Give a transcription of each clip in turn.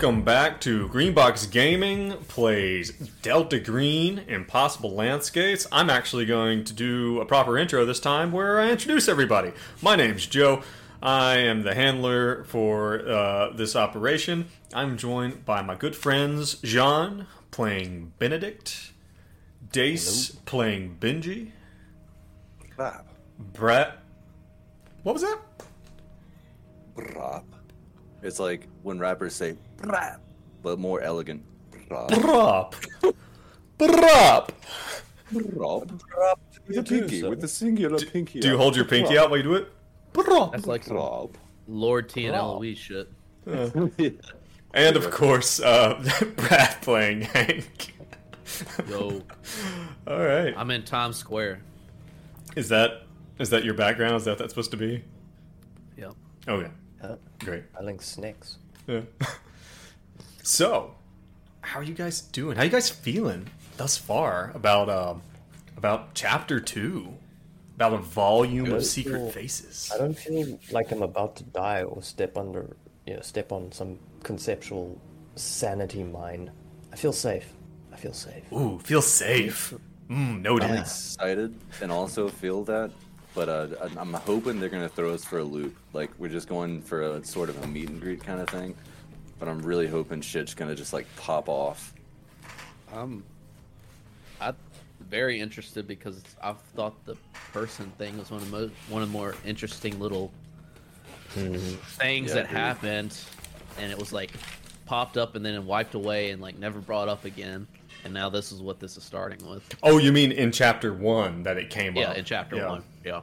Welcome back. To Greenbox Gaming plays Delta Green Impossible Landscapes. I'm actually going to do a proper intro this time where I introduce everybody. My name's Joe. I am the handler for uh, this operation. I'm joined by my good friends Jean playing Benedict, Dace playing Benji, Brap. Brett. What was that? Brap. It's like when rappers say brap, but more elegant. Brap. Brop. Brop. Brap. With the pinky, with the singular pinky. Do you hold your pinky out while you do it? Brop. That's like some Brap. Lord T and Rob. Eloise shit. And of course, uh, Brad playing Hank. Yo, All right. I'm in Times Square. Is that is that your background? Is that what that's supposed to be? Yep. Okay. Uh, Great. I like snakes. Yeah. So, how are you guys doing? How you guys feeling thus far about um about chapter two? About a volume of secret Well, faces. I don't feel like I'm about to die or step under, you know, step on some conceptual sanity mine. I feel safe. I feel safe. Ooh, feel safe. Mm, no I'm doubt. excited and also feel that, but uh, I- I'm hoping they're gonna throw us for a loop. Like we're just going for a sort of a meet and greet kind of thing. But I'm really hoping shit's gonna just like pop off. I'm I'm very interested because I thought the Purson thing was one of the most one of the more interesting little things Yeah, that dude. happened, and it was like popped up and then it wiped away and like never brought up again. And now this is what this is starting with. Oh, you mean in chapter one that it came Yeah, up? Yeah, in chapter Yeah. one. Yeah.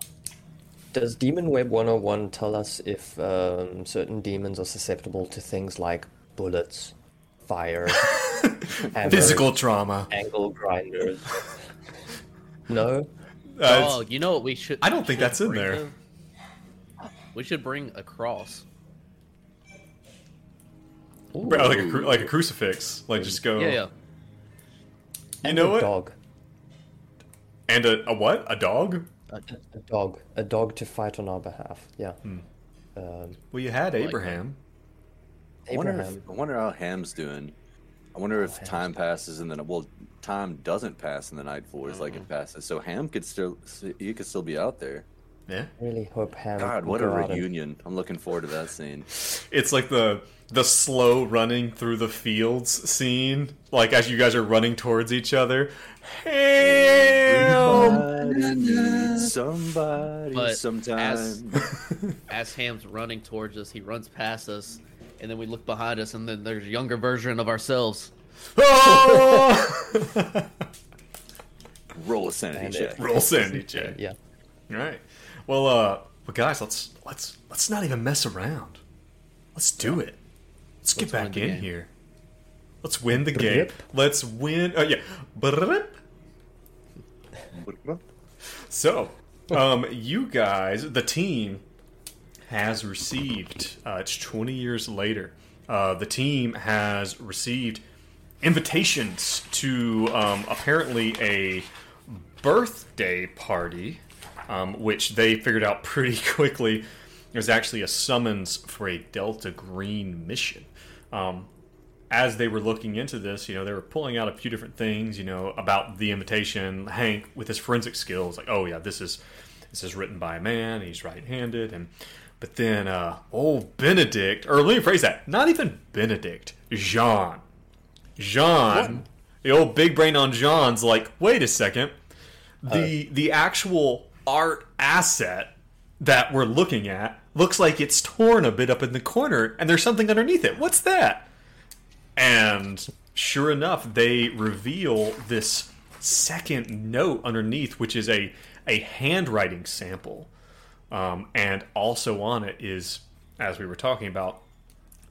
Does Demon Web 101 tell us if um, certain demons are susceptible to things like bullets, fire, hammers, Physical trauma. angle grinders? no? Uh, oh, you know what we should? I don't think should that's in there. though? We should bring a cross. Bro, like a like a crucifix, like just go. Yeah, yeah. You And know a what? dog. And a, a what? A dog? A, a dog. A dog to fight on our behalf. Yeah. Hmm. Um, Well, you had like Abraham. I wonder, Abraham. if, I wonder how Ham's doing. I wonder if Ham's time passes and then well, time doesn't pass in the night floors like it passes. So Ham could still he could still be out there. Yeah. really hope Ham. God, what a go out reunion! I'm looking forward to that scene. It's like the the slow running through the fields scene, like as you guys are running towards each other. Ham! Somebody needs somebody But sometime. as- As Ham's running towards us, he runs past us, and then we look behind us, and then there's a younger version of ourselves. Oh! Roll a sanity And check. it- Roll Sandy check. Yeah. All right. Well, uh, well, guys, let's let's let's not even mess around. Let's do it. Let's get Let's win back in game. here. Let's win the game. Let's win. Oh yeah. Brip. So, um, you guys, the team has received. Uh, it's twenty years later. Uh, the team has received invitations to um, apparently a birthday party, um, which they figured out pretty quickly. There's actually a summons for a Delta Green mission. Um, as they were looking into this, you know, they were pulling out a few different things, you know, about the invitation. Hank, with his forensic skills, like, oh yeah, this is this is written by a man. He's right-handed, and but then uh, old Benedict, or let me phrase that, not even Benedict, Jean, Jean, the old big brain on Jean's like, wait a second, the the actual art asset that we're looking at looks like it's torn a bit up in the corner, and there's something underneath it. What's that? And sure enough, they reveal this second note underneath, which is a a handwriting sample, um, and also on it is, as we were talking about,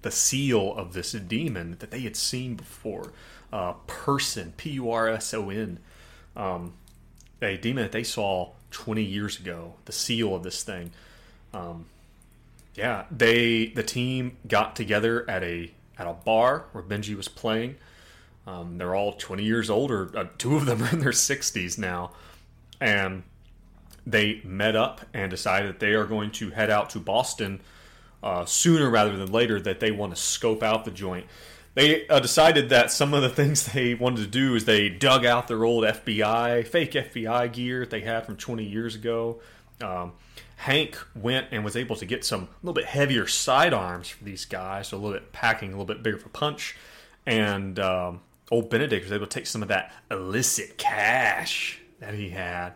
the seal of this demon that they had seen before. Uh, Purson, P U R S O N, um, a demon that they saw 20 years ago. The seal of this thing. Um, yeah, they the team got together at a at a bar where Benji was playing. Um, they're all 20 years older. Uh, two of them are in their 60s now, and they met up and decided that they are going to head out to Boston uh, sooner rather than later that they want to scope out the joint. They uh, decided that some of the things they wanted to do is they dug out their old FBI, fake FBI gear that they had from 20 years ago. Um, Hank went and was able to get some a little bit heavier sidearms for these guys, so a little bit packing, a little bit bigger for punch. And um, old Benedict was able to take some of that illicit cash that he had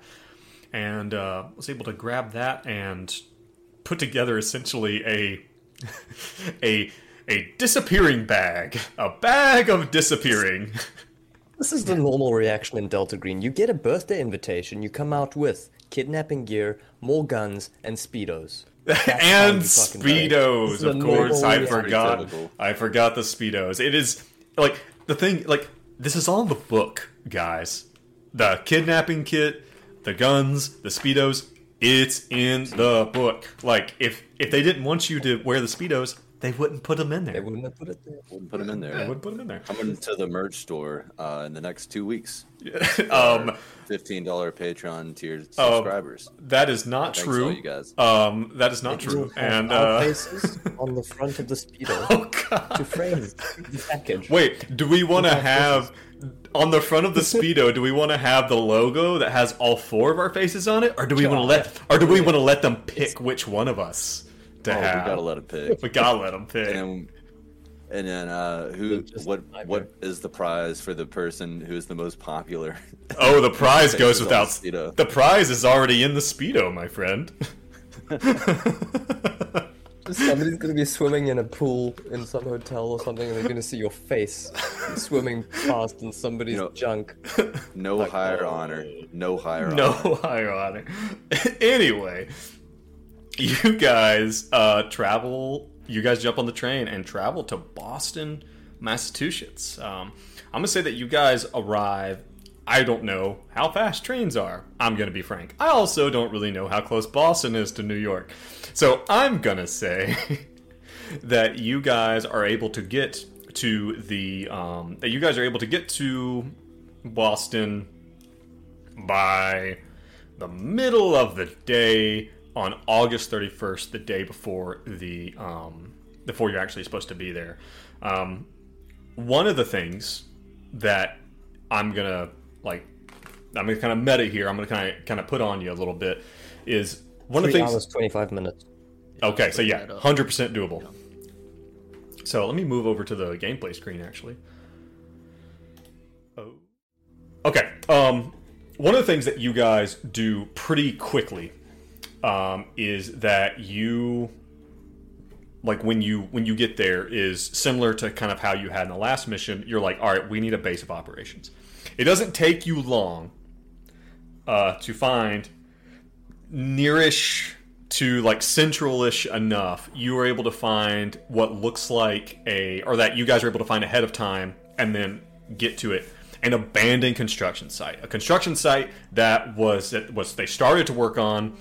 and uh, was able to grab that and put together essentially a a a disappearing bag, a bag of disappearing. This is the normal reaction in Delta Green. You get a birthday invitation, you come out with kidnapping gear, more guns, and speedos. And you fucking play. This speedos, of course. I forgot. I forgot the speedos. It is like the thing. Like this is all in the book, guys. The kidnapping kit, the guns, the speedos. It's in the book. Like if if they didn't want you to wear the speedos, they wouldn't put them in there. They wouldn't have put it there. We'll put them in there. They there. wouldn't put them in there. Coming to the merch store uh, in the next two weeks. um, Fifteen dollar Patreon tier Oh. subscribers. that is not Thanks true. all you guys. Um, that is not You'll true. And uh, faces on the front of the speedo oh god. to frame the package. Wait, do we want to Without have on the front of the speedo? Do we want to have the logo that has all four of our faces on it, or do we want to let, or do we want to let them pick which one of us to Oh, we gotta let it pick. We gotta let them pick. And then, and then uh, who? What? What is the prize for the person who is the most popular? Oh, the prize goes without. the Speedo. The prize is already in the speedo, my friend. Somebody's gonna be swimming in a pool in some hotel or something, and they're gonna see your face swimming past in somebody's You know- junk. No higher honor. No higher no honor. higher honor. anyway, you guys uh, travel. You guys jump on the train and travel to Boston, Massachusetts. Um, I'm gonna say that you guys arrive. I don't know how fast trains are. I'm gonna be frank. I also don't really know how close Boston is to New York. So I'm gonna say that you guys are able to get to the um, that you guys are able to get to Boston by the middle of the day on August 31st, the day before the um, before you're actually supposed to be there. Um, one of the things that I'm gonna like, I'm gonna kind of meta here. I'm gonna kind of kind of put on you a little bit is one of the things. hours, twenty-five minutes. Okay, so yeah, hundred percent doable. So let me move over to the gameplay screen actually. Oh. Okay. Um, one of the things that you guys do pretty quickly um, is that you like when you when you get there is similar to kind of how you had in the last mission. You're like, all right, we need a base of operations. It doesn't take you long uh, to find nearish to like centralish enough, you were able to find what looks like a, or that you guys are able to find ahead of time and then get to it. An abandoned construction site, a construction site that was that was they started to work on,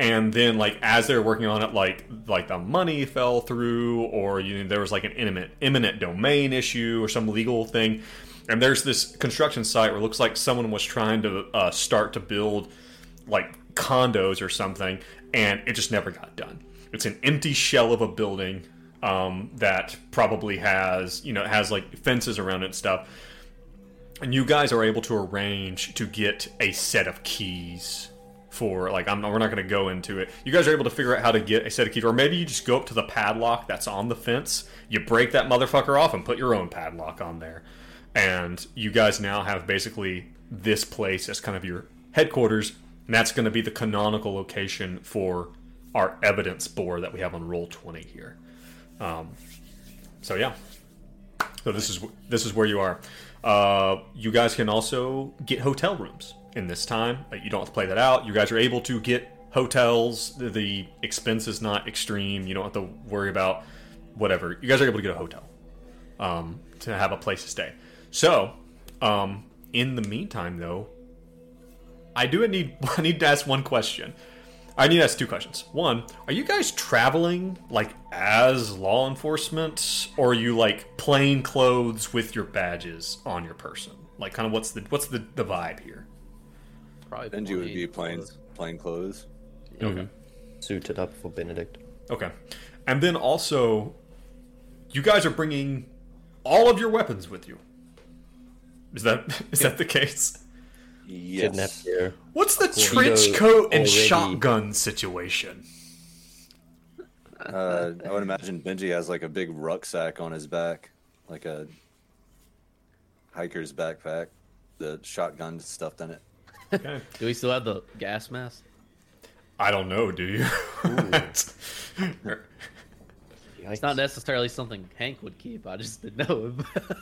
and then like as they were working on it, like like the money fell through, or you know, there was like an imminent imminent domain issue or some legal thing, and there's this construction site where it looks like someone was trying to uh, start to build like condos or something, and it just never got done. It's an empty shell of a building um, that probably has, you know, has like fences around it and stuff. And you guys are able to arrange to get a set of keys for like I'm we're not going to go into it. You guys are able to figure out how to get a set of keys, or maybe you just go up to the padlock that's on the fence. You break that motherfucker off and put your own padlock on there, and you guys now have basically this place as kind of your headquarters, and that's going to be the canonical location for our evidence board that we have on Roll20 here. Um, so yeah, so this is this is where you are. Uh, you guys can also get hotel rooms in this time. Uh, You don't have to play that out. You guys are able to get hotels. The, the expense is not extreme. You don't have to worry about whatever. You guys are able to get a hotel um, to have a place to stay. So, um, in the meantime, though, I do need I need to ask one question. I need to ask two questions. One, are you guys traveling like as law enforcement, or are you like plain clothes with your badges on your person? Like, kind of what's the what's the, the vibe here? Probably Benji would be plain plain plain clothes. Okay. Suited up for Benedict. Okay. and then also, you guys are bringing all of your weapons with you. Is that is that the case? Yes. What's the Torpedo trench coat and already- shotgun situation? Uh, I would imagine Benji has like a big rucksack on his back, like a hiker's backpack, the shotgun stuffed in it. Okay. Do we still have the gas mask? I don't know. Do you? It's not necessarily something Hank would keep. I just didn't know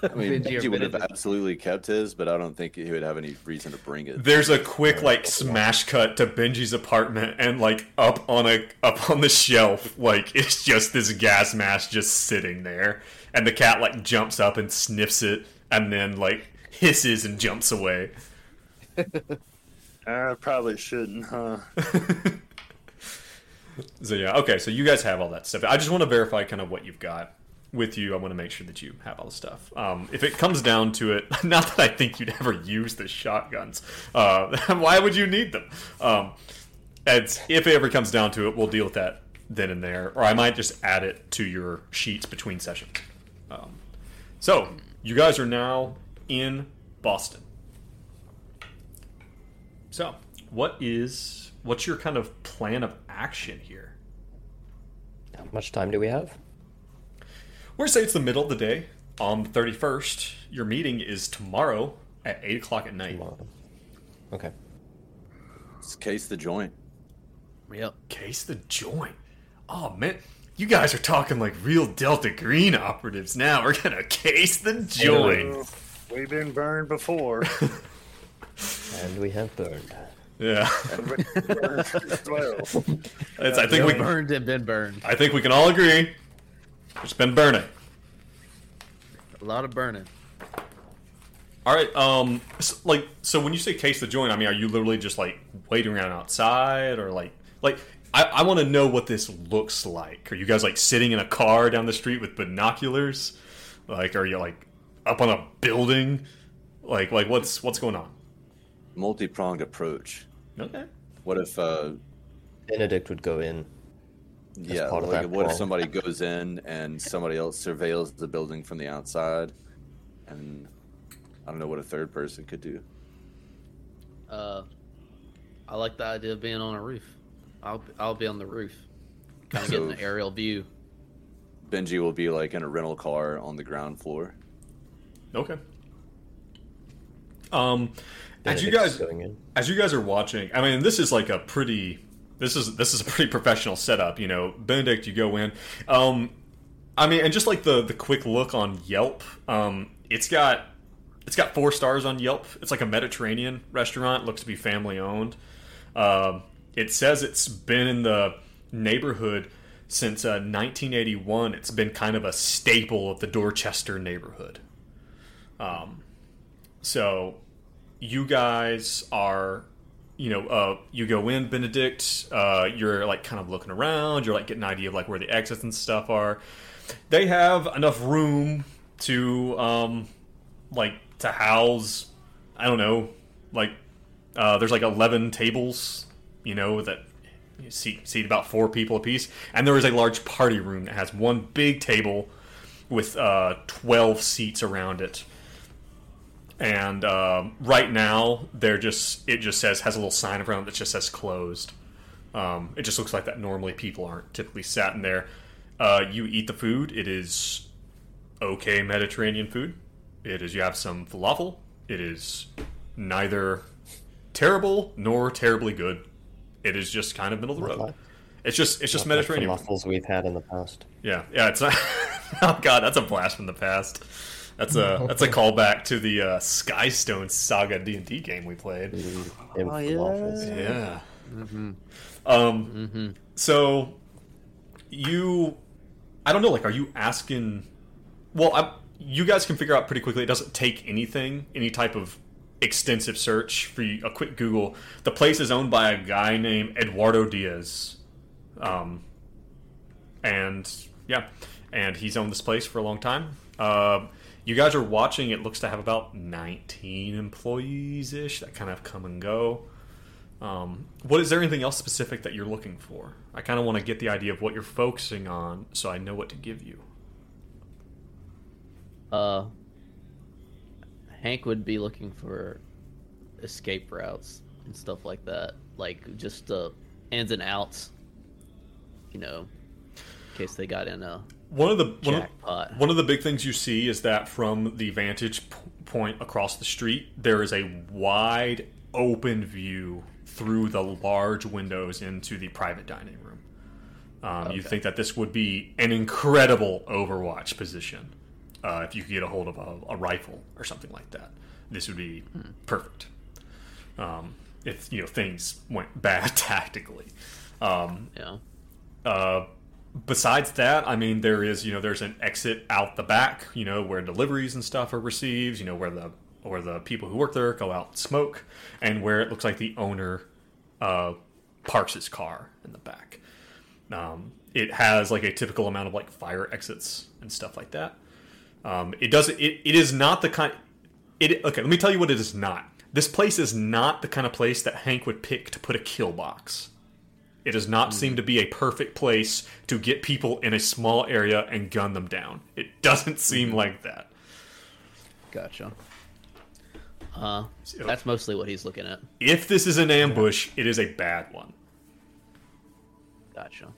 I mean, Benji Benji would have absolutely kept his, but I don't think he would have any reason to bring it. There's a quick uh, like smash cut to Benji's apartment, and like up on a up on the shelf, like it's just this gas mask just sitting there, and the cat like jumps up and sniffs it, and then like hisses and jumps away. I probably shouldn't, huh? So yeah, okay. So you guys have all that stuff. I just want to verify kind of what you've got with you. I want to make sure that you have all the stuff. Um, if it comes down to it, not that I think you'd ever use the shotguns. Uh, why would you need them? Um, if it ever comes down to it, we'll deal with that then and there, or I might just add it to your sheets between sessions. Um, so you guys are now in Boston. So what is what's your kind of plan of action here? How much time do we have? We're say it's the middle of the day on the 31st. Your meeting is tomorrow at 8 o'clock at night. Tomorrow. Okay. It's case the joint. Yep. Case the joint. Oh, man. You guys are talking like real Delta Green operatives now. We're gonna case the joint. We've been burned before. And we have burned. Yeah. Burned as well. It's, I think we burned and been burned. I think we can all agree. It's been burning. A lot of burning. All right. Um. So, like, so when you say case the joint, I mean, are you literally just like waiting around outside, or like, like, I, I want to know what this looks like. Are you guys like sitting in a car down the street with binoculars? Like, are you like up on a building? Like, like what's what's going on? Multi pronged approach. Okay. What if, uh, Benedict would go in. yeah, part of like that what if somebody goes in and somebody else surveils the building from the outside? And I don't know what a third person could do. Uh, I like the idea of being on a roof. I'll I'll be on the roof, kind of So- getting the aerial view. Benji will be like in a rental car on the ground floor. Okay. Um, as you guys going in. as you guys are watching, I mean, this is like a pretty this is this is a pretty professional setup. You know, Benedict, you go in. Um, I mean, and just like the the quick look on Yelp, um, it's got it's got four stars on Yelp. It's like a Mediterranean restaurant. Looks to be family owned. Um, it says it's been in the neighborhood since uh, 1981. It's been kind of a staple of the Dorchester neighborhood. Um, so you guys are you know uh, you go in benedict uh, you're like kind of looking around you're like getting an idea of like where the exits and stuff are. They have enough room to um like to house i don't know like uh, there's like 11 tables you know that seat, seat about four people apiece. And there is a large party room that has one big table with uh, 12 seats around it and um, right now they're just it just says has a little sign of it that just says closed um, it just looks like that normally people aren't typically sat in there uh, you eat the food it is okay mediterranean food it is you have some falafel it is neither terrible nor terribly good it is just kind of middle of the road it's just it's just Not like mediterranean falafels we've had in the past. yeah, yeah. It's not. oh god, that's a blast from the past. That's a that's a callback to the uh, Skystone Saga D and D game we played. Them Oh, yeah. falafels. Yeah. Um. So you, I don't know. Like, are you asking? Well, I, you guys can figure out pretty quickly. It doesn't take anything, any type of extensive search for you, a quick Google. The place is owned by a guy named Eduardo Diaz. Um, and yeah, and he's owned this place for a long time. Uh, you guys are watching. It looks to have about 19 employees ish that kind of come and go. Um, what is there anything else specific that you're looking for? I kind of want to get the idea of what you're focusing on, so I know what to give you. Uh, Hank would be looking for escape routes and stuff like that, like just uh, ins and outs. You know, in case they got in a One of the one of, one of the big things you see is that from the vantage point across the street, there is a wide open view through the large windows into the private dining room. Um, You think that this would be an incredible Overwatch position uh, if you could get a hold of a, a rifle or something like that. This would be perfect. Um, if you know things went bad tactically. Um, Yeah. uh, besides that, I mean, there is you know there's an exit out the back, you know, where deliveries and stuff are received, you know, where the where the people who work there go out and smoke, and where it looks like the owner uh, parks his car in the back. Um, it has like a typical amount of like fire exits and stuff like that. Um, it doesn't. It, it is not the kind. It okay. Let me tell you what it is not. This place is not the kind of place that Hank would pick to put a kill box. It does not seem to be a perfect place to get people in a small area and gun them down. It doesn't seem like that. Gotcha. Uh, that's mostly what he's looking at. If this is an ambush, it is a bad one. Gotcha.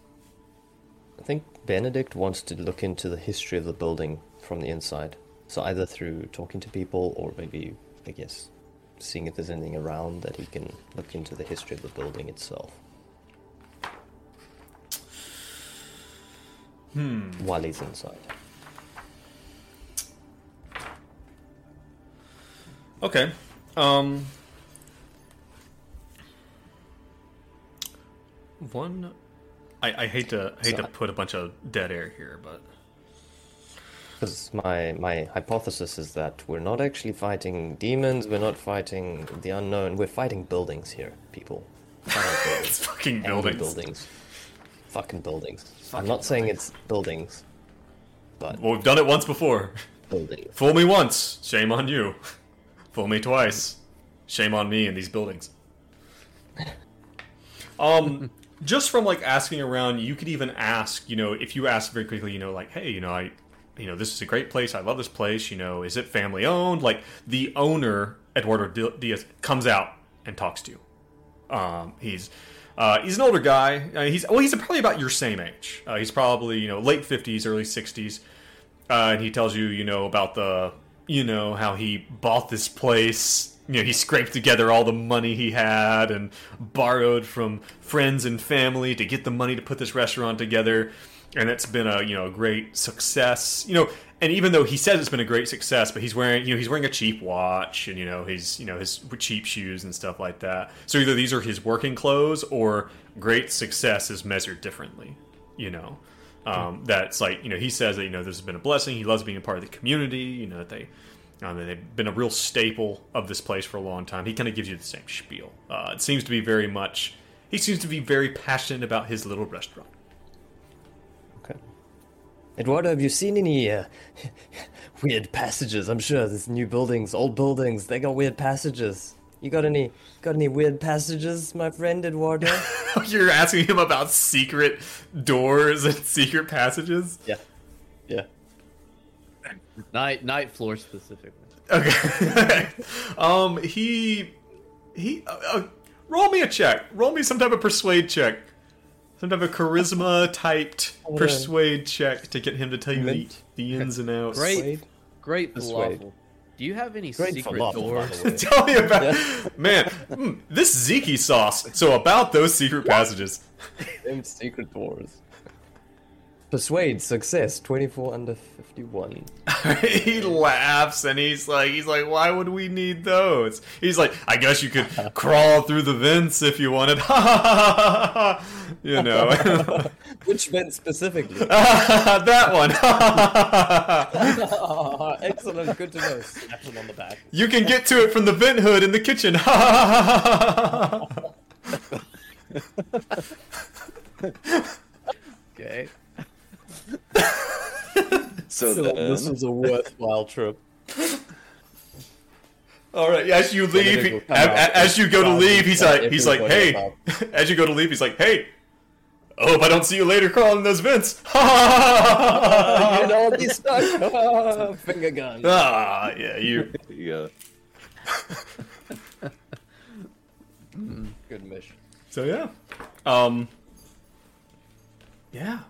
I think Benedict wants to look into the history of the building from the inside. So either through talking to people or maybe, I guess, seeing if there's anything around that he can look into the history of the building itself. Hmm. While he's inside. Okay. Um. One. I, I hate to hate to put a bunch of dead air here, but Because my, my hypothesis is that we're not actually fighting demons, we're not fighting the unknown, we're fighting buildings here, people. It's fucking buildings. buildings. Fucking buildings. I'm Fucking not saying it's buildings, but Well, we've done it once before. buildings. Fool me once, shame on you. Fool me twice, shame on me in these buildings. Um, just from like asking around, you could even ask, you know, if you ask very quickly, you know, like, hey, you know, I, you know, this is a great place. I love this place. You know, is it family owned? Like the owner, Eduardo Diaz, comes out and talks to you. Um, he's uh, he's an older guy. Uh, he's well, he's probably about your same age. Uh, he's probably you know late fifties, early sixties, uh, and he tells you you know about the you know how he bought this place. You know, he scraped together all the money he had and borrowed from friends and family to get the money to put this restaurant together, and it's been a you know great success. You know, and even though he says it's been a great success, but he's wearing you know he's wearing a cheap watch and you know he's you know his cheap shoes and stuff like that. So either these are his working clothes or great success is measured differently. You know, um, that's like you know he says that you know this has been a blessing. He loves being a part of the community. You know that they. Um, they've been a real staple of this place for a long time. He kind of gives you the same spiel. Uh, it seems to be very much. He seems to be very passionate about his little restaurant. Okay. Eduardo, have you seen any uh, weird passages? I'm sure there's new buildings, old buildings. They got weird passages. You got any got any weird passages, my friend Eduardo? You're asking him about secret doors and secret passages. yeah. Yeah. Night night floor specifically. Okay. um, he he uh, uh, roll me a check. Roll me some type of persuade check. Some type of charisma typed Hold persuade check to get him to tell you the, the ins and outs. Great. Great Persuade. falafel. Do you have any Great secret falafel, doors? Tell me about man. mm, this Ziki sauce. So about those secret passages. Them secret doors. Persuade success 24 under 51. he laughs and he's like, he's like, why would we need those? He's like, I guess you could crawl through the vents if you wanted. you know, Which vent specifically? that one. Excellent, good to know. Slap him on the back. you can get to it from the vent hood in the kitchen. Okay. So this then, was a worthwhile trip. All right. As you leave, he, will come a- out a- as you go to leave, he's like, he's like, hey. As you go to leave, he's like, hey. I hope I don't see you later crawling those vents. ah, You know, he's stuck. Finger gun. Ah, yeah, you. Yeah. Good mission. So yeah, um, yeah.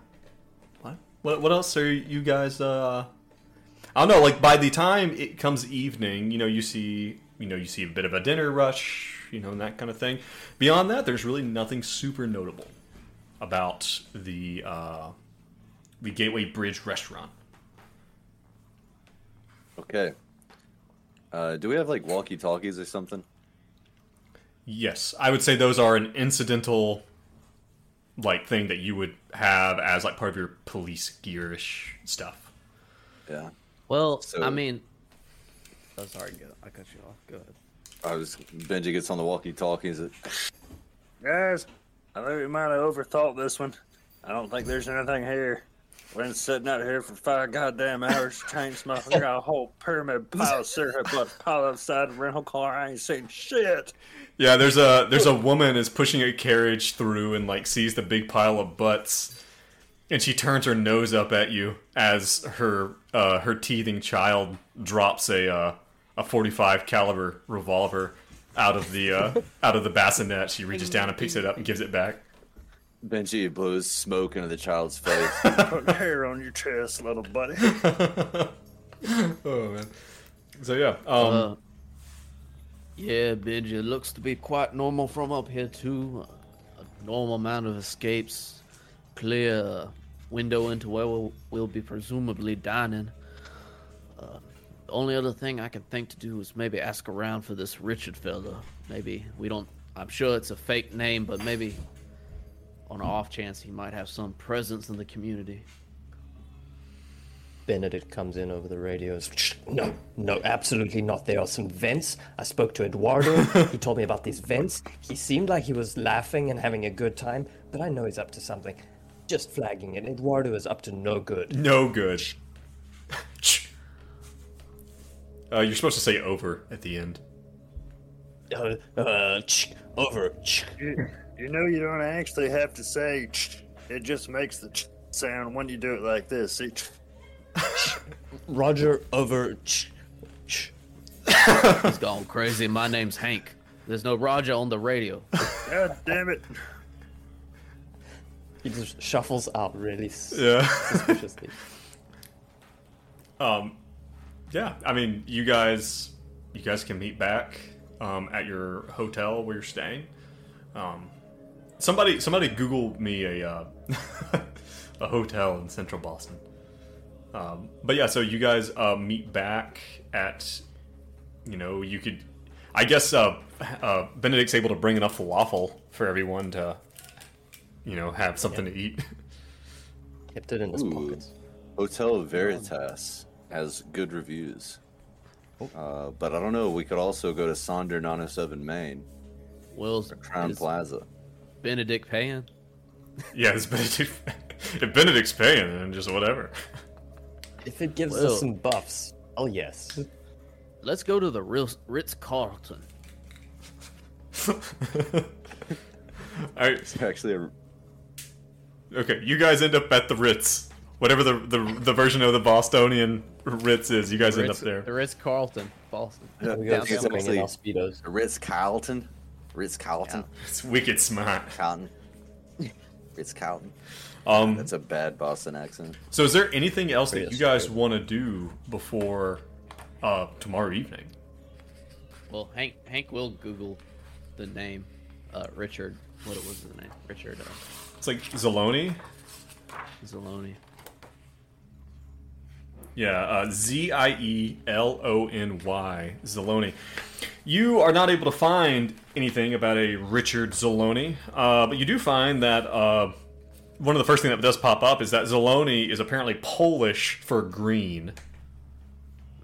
What? What? Else are you guys? Uh, I don't know. Like by the time it comes evening, you know, you see, you know, you see a bit of a dinner rush, you know, and that kind of thing. Beyond that, there's really nothing super notable about the uh, the Gateway Bridge restaurant. Okay. Uh, do we have like walkie talkies or something? Yes, I would say those are an incidental like thing that you would have as like part of your police gearish stuff. Yeah. Well, So- I mean, oh sorry. I cut you off. Go ahead. I was Benji gets on the walkie talkies. Guys, I think we might have overthought this one. I don't think there's anything here. We've been sitting out here for five goddamn hours, chain smoking. Got a whole pyramid pile of syrup left piled outside the rental car. I ain't seen shit. Yeah, there's a there's a woman is pushing a carriage through and like sees the big pile of butts, and she turns her nose up at you as her uh, her teething child drops a uh, a 45 caliber revolver out of the uh, out of the bassinet. She reaches down and picks it up and gives it back. Benji blows smoke into the child's face. Put hair on your chest, little buddy. Oh man. So yeah, um, Uh, yeah, Benji, looks to be quite normal from up here too. A normal amount of escapes, clear window into where we'll, we'll be presumably dining. Uh, the only other thing I can think to do is maybe ask around for this Richard fella. Maybe we don't. I'm sure it's a fake name, but maybe on an off chance he might have some presence in the community. Benedict comes in over the radios. No, no, absolutely not. There are some vents. I spoke to Eduardo. he told me about these vents. He seemed like he was laughing and having a good time, but I know he's up to something. Just flagging it. Eduardo is up to no good. no good. uh, you're supposed to say over at the end. Uh, uh, over. You, you know, you don't actually have to say. It just makes the sound when you do it like this. See, Roger, over. He's gone crazy. My name's Hank. There's no Roger on the radio. God damn it. He just shuffles out really s- Yeah. suspiciously. Um, yeah, I mean, you guys, you guys can meet back um, at your hotel where you're staying. Um, somebody, somebody, Google me a uh, a hotel in Central Boston. Um, but yeah, so you guys uh, meet back at, you know, you could, I guess, uh, uh, Benedict's able to bring enough falafel for everyone to, you know, have something to eat. Kept it in his Ooh. pockets. Hotel Veritas has good reviews. Uh, but I don't know. We could also go to Sonder 907 Main, Will's Crown is Plaza. Benedict paying. yeah, it's Benedict. if Benedict's paying, then just whatever. If it gives Well- us some buffs, oh yes. Let's go to the real Ritz Carlton. All right, It's actually a okay. You guys end up at the Ritz, whatever the the, the version of the Bostonian Ritz is. You guys end up there. The. Ritz Carlton, Boston. We Yeah, go it's swimming actually- speedos. Ritz Carlton. Ritz Carlton. It's wicked smart. Carlton. Ritz Carlton. Um, That's a bad Boston accent. so is there anything else that you guys want to do before uh, tomorrow evening? Well, Hank Hank will Google the name uh, Richard. What was the name? Richard uh, It's like Zielony. Zielony. Yeah, uh, Z I E L O N Y, Zielony. You are not able to find anything about a Richard Zielony, uh, but you do find that uh, one of the first things that does pop up is that Zielony is apparently Polish for green.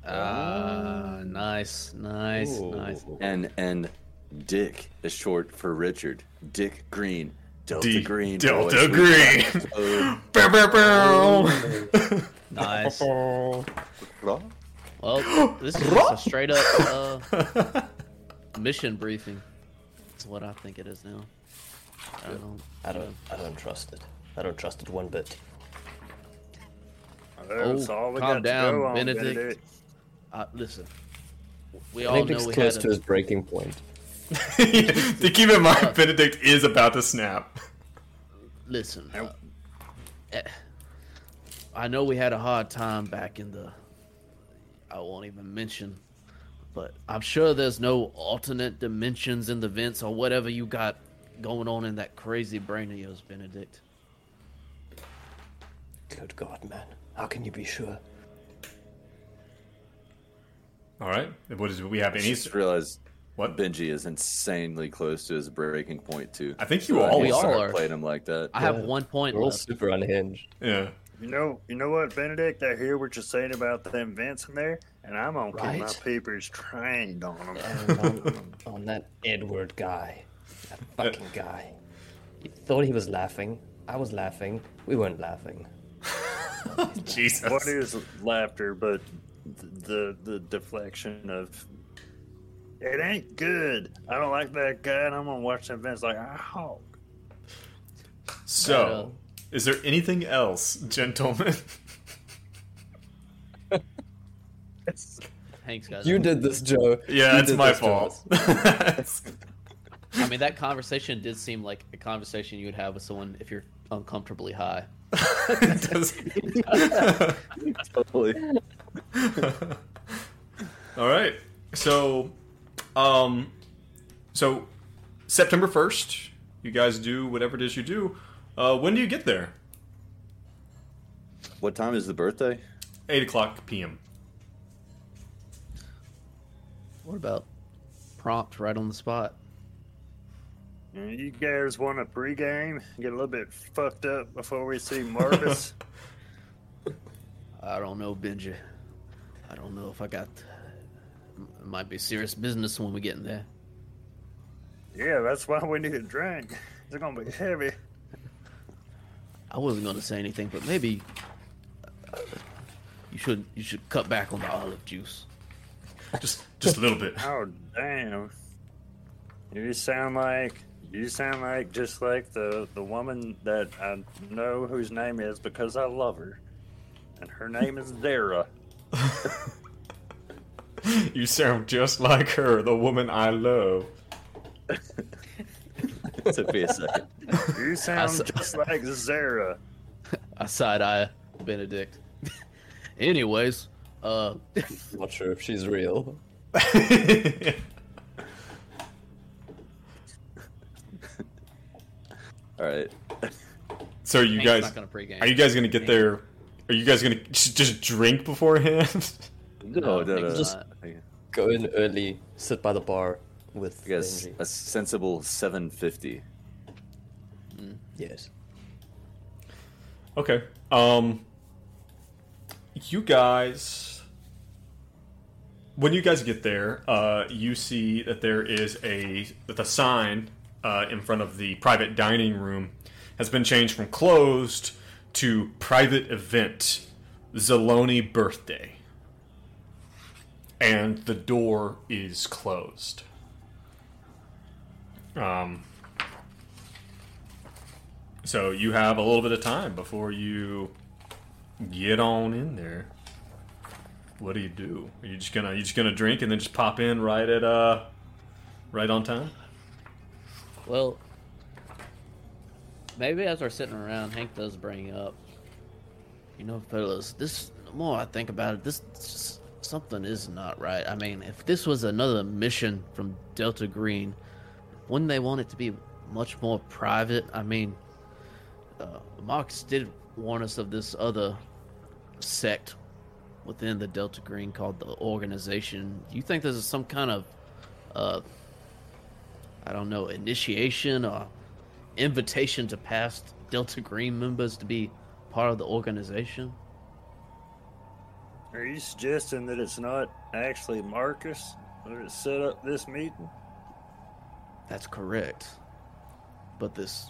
Ah, nice, nice, Ooh. nice. And and Dick is short for Richard. Dick Green. Delta D- Green. Delta boys. Green. Bow, bow, bow. Nice. Well, this is just a straight up uh, mission briefing. That's what I think it is now. I don't. I don't. I don't trust it. I don't trust it one bit. That's Oh, all we calm got down, to go on, Benedict. Uh, listen, we I all know we close had to a, his breaking point. To keep in mind, Benedict is about to snap. listen. Uh, I know we had a hard time back in the. I won't even mention, but I'm sure there's no alternate dimensions in the vents or whatever you got going on in that crazy brain of yours, Benedict. Good God, man! How can you be sure? All right. What is we have? I Any? just realized What? Benji is insanely close to his breaking point too. I think you So all need to We all are. playing him like that. I have one point We're all left. super unhinged. Yeah. You know, you know what, Benedict? I hear what you're saying about them vents in there, and I'm gonna keep my Right. peepers trained on them. On, on that Edward guy, that fucking guy. You thought he was laughing. I was laughing. We weren't laughing. Jesus. What is laughter but the the deflection of it ain't good. I don't like that guy, and I'm gonna watch them vents like a oh. So, is there anything else, gentlemen? Thanks, guys. You did this, Joe. yeah, You it's did my this fault. I mean, that conversation did seem like a conversation you would have with someone if you're uncomfortably high. It does- Totally. All right. So, um, so September first, you guys do whatever it is you do. Uh, when do you get there? What time is the birthday? Eight o'clock p.m. What about prompt right on the spot? You guys want a pregame? Get a little bit fucked up before we see Marcus. I don't know, Benji. I don't know if I got. It might be serious business when we get in there. yeah, that's why we need a drink. It's gonna be heavy. I wasn't going to say anything, but maybe uh, you should you should cut back on the olive juice. Just, just a little bit. Oh damn! You sound like you sound like just like the the woman that I know whose name is because I love her, and her name is Dara. You sound just like her, the woman I love. Took me a second. You sound saw- just like Zara. I side eye Benedict. Anyways, uh, Not sure if she's real. All right. so, are you Hank's guys, not gonna pregame. are you guys gonna get there? Are you guys gonna just just drink beforehand? No, no, no. Hank's Just, not. Go in early, sit by the bar with guess a sensible 750. Yes. Okay. Um you guys when you guys get there, uh you see that there is a that the sign uh in front of the private dining room has been changed from closed to private event Zielony birthday. And the door is closed. Um so you have a little bit of time before you get on in there. What do you do? Are you just gonna you just gonna drink and then just pop in right at uh right on time? Well, maybe as we're sitting around, Hank does bring up, you know, fellas, this, the more I think about it, this, s- something is not right. I mean, if this was another mission from Delta Green, wouldn't they want it to be much more private? I mean, uh, Marcus did warn us of this other sect within the Delta Green called the Organization. Do you think this is some kind of uh, I don't know, initiation or invitation to past Delta Green members to be part of the organization? Are you suggesting that it's not actually Marcus that set up this meeting? That's correct. But this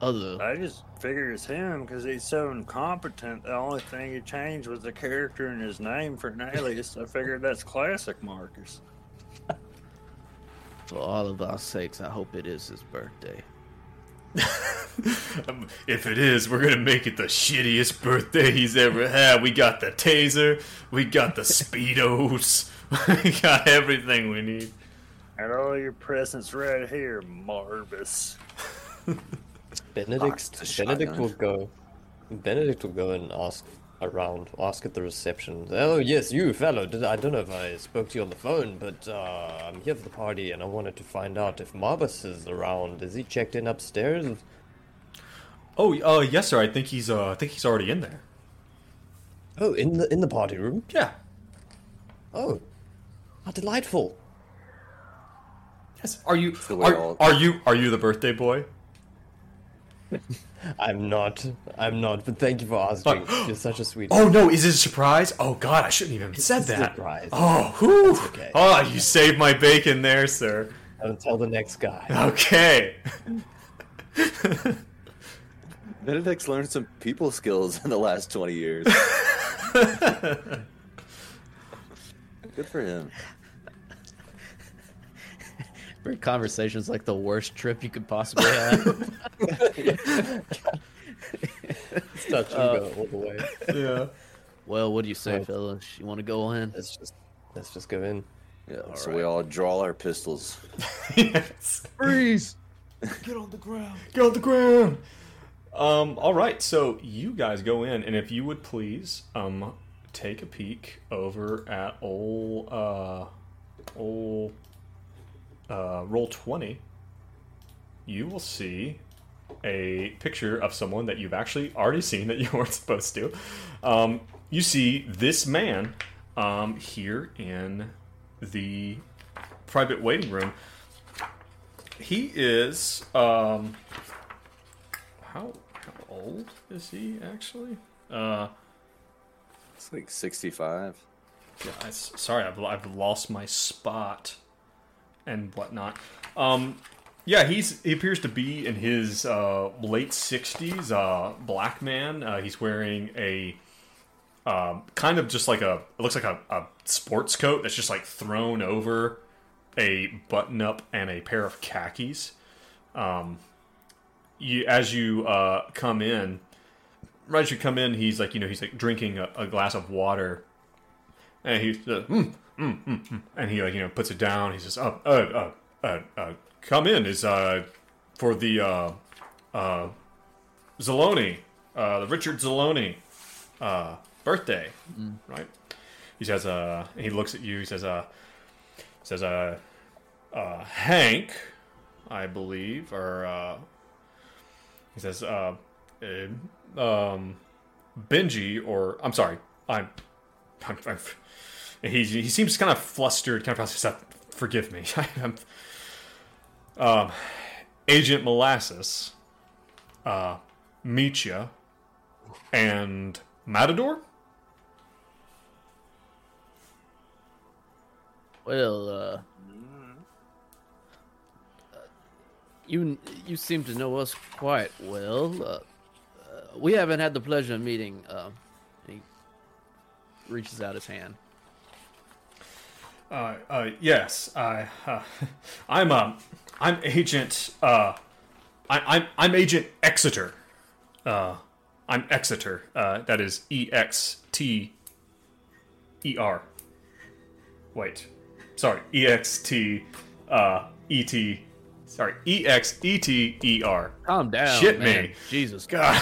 Other I just figure it's him because he's so incompetent. The only thing he changed was the character and his name for an alias. I figured that's classic Marcus. for all of our sakes, I hope it is his birthday. If it is, we're gonna make it the shittiest birthday he's ever had. We got the taser, we got the speedos, we got everything we need. And all your presents right here, Marvis. Benedict Benedict shotgun. will go. Benedict will go and ask around, ask at the reception. Oh yes, you fellow. Did, I don't know if I spoke to you on the phone, but uh, I'm here for the party, and I wanted to find out if Marvis is around. Is he checked in upstairs? Oh, uh, yes, sir. I think he's, uh, I think he's already in there. Oh, in the in the party room. Yeah. Oh, how delightful! Yes. Are you? Are, all- are you? Are you the birthday boy? I'm not. I'm not. But thank you for asking. You're such a sweet. Oh no! Is it a surprise? Oh God! I shouldn't even have said a that. surprise. Oh, whew. okay. Oh, you saved my bacon there, sir. Don't tell the next guy. Okay. Benedict's learned some people skills in the last 20 years. Good for him. Great conversation's like the worst trip you could possibly have. It's touch and go all the way. yeah. well, what do you say, Right. fellas? You want to go in? Let's just let's just go in. Yeah, so we all draw our pistols. yes. Freeze! Get on the ground. Get on the ground. Um. All right. So you guys go in, and if you would please, um, take a peek over at old, uh, old, uh, Roll20. You will see a picture of someone that you've actually already seen that you weren't supposed to. Um, you see this man, um, here in the private waiting room he is um how how old is he actually uh It's like 65. guys sorry I've, I've lost my spot and whatnot. Um yeah he's he appears to be in his uh late 60s uh black man. Uh, he's wearing a um, kind of just like a it looks like a, a sports coat that's just like thrown over a button up and a pair of khakis. Um, you as you uh, come in right as you come in he's like you know he's like drinking a, a glass of water. And he's uh, mm, mm, mm, mm," and he like you know puts it down. He says oh, uh, uh, uh, uh, come in is uh, for the uh, uh, Zielony uh, the Richard Zielony uh, birthday. Right? He says uh he looks at you. He says uh says uh, uh Hank I believe or uh he says uh, uh um Benji or I'm sorry I'm I'm, I'm he he seems kind of flustered kind of says forgive me um Agent Molasses uh Micha and Matador Well, uh, you you seem to know us quite well. Uh, uh, we haven't had the pleasure of meeting. Uh, he reaches out his hand. Uh, uh, yes, I, uh, I'm, um, I'm Agent, uh, I, I'm, I'm Agent Exeter. Uh, I'm Exeter. Uh, that is E X T E R. Wait, sorry, E X T, uh, E T. Sorry, E X E T E R. Calm down, Shit man. me. Jesus, God,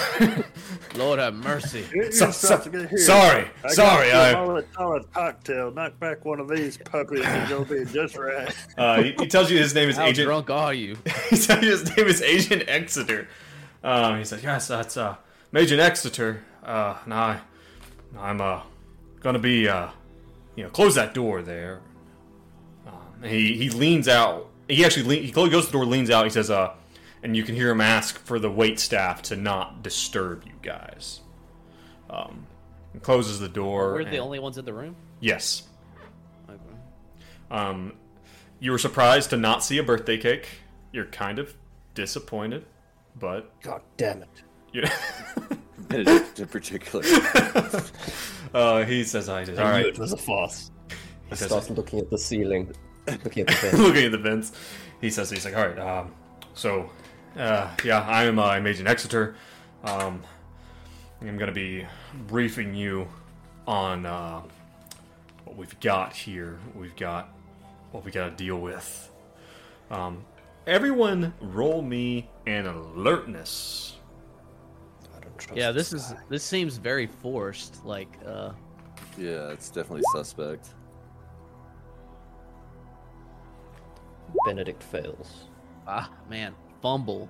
Lord have mercy. Get So- so- sorry, I sorry, got I- you a cocktail. Knock back one of these puppies and you'll be just right. uh, he, he tells you his name is Agent. How Agent. drunk are you? he said his name is Agent Exeter. Um, he said, "Yes, that's uh, Agent Exeter. Uh, now I, I'm uh, gonna be uh, you know, close that door there." Um, he he leans out. He actually lean, he goes to the door, leans out. He says, "Uh," and you can hear him ask for the wait staff to not disturb you guys. Um, and closes the door. We're the only ones in the room. yes. Okay. Um, you were surprised to not see a birthday cake. You're kind of disappointed. but God damn it. you Benedict in particular. uh, he says, "I says, all I knew it was a farce. He says- starts looking at the ceiling, looking at the vent. looking at the vents. He says, he's like, all right, um, so, uh, yeah, I am, uh, I'm Agent Exeter. Um, I'm going to be briefing you on, uh, what we've got here. We've got what we got to deal with. Um, everyone roll me an alertness. I don't trust Yeah, this is this seems very forced. Like, uh, yeah, it's definitely suspect. Benedict fails. ah, man, fumble.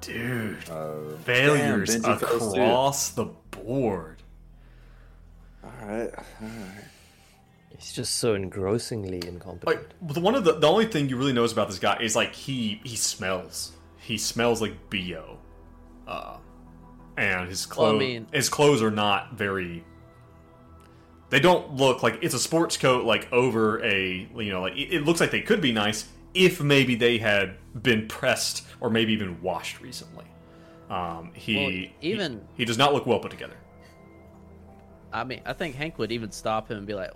Dude, Uh, failures damn, Benji fails too. across the board. All right, all right. He's just so engrossingly incompetent. like the one of the the only thing you really knows about this guy is like he he smells he smells like bo uh and his Well, I mean- his clothes are not very they don't look like it's a sports coat like over a you know like it, looks like they could be nice if maybe they had been pressed or maybe even washed recently um he Well, he- even- he does not look well put together I mean, I think Hank would even stop him and be like,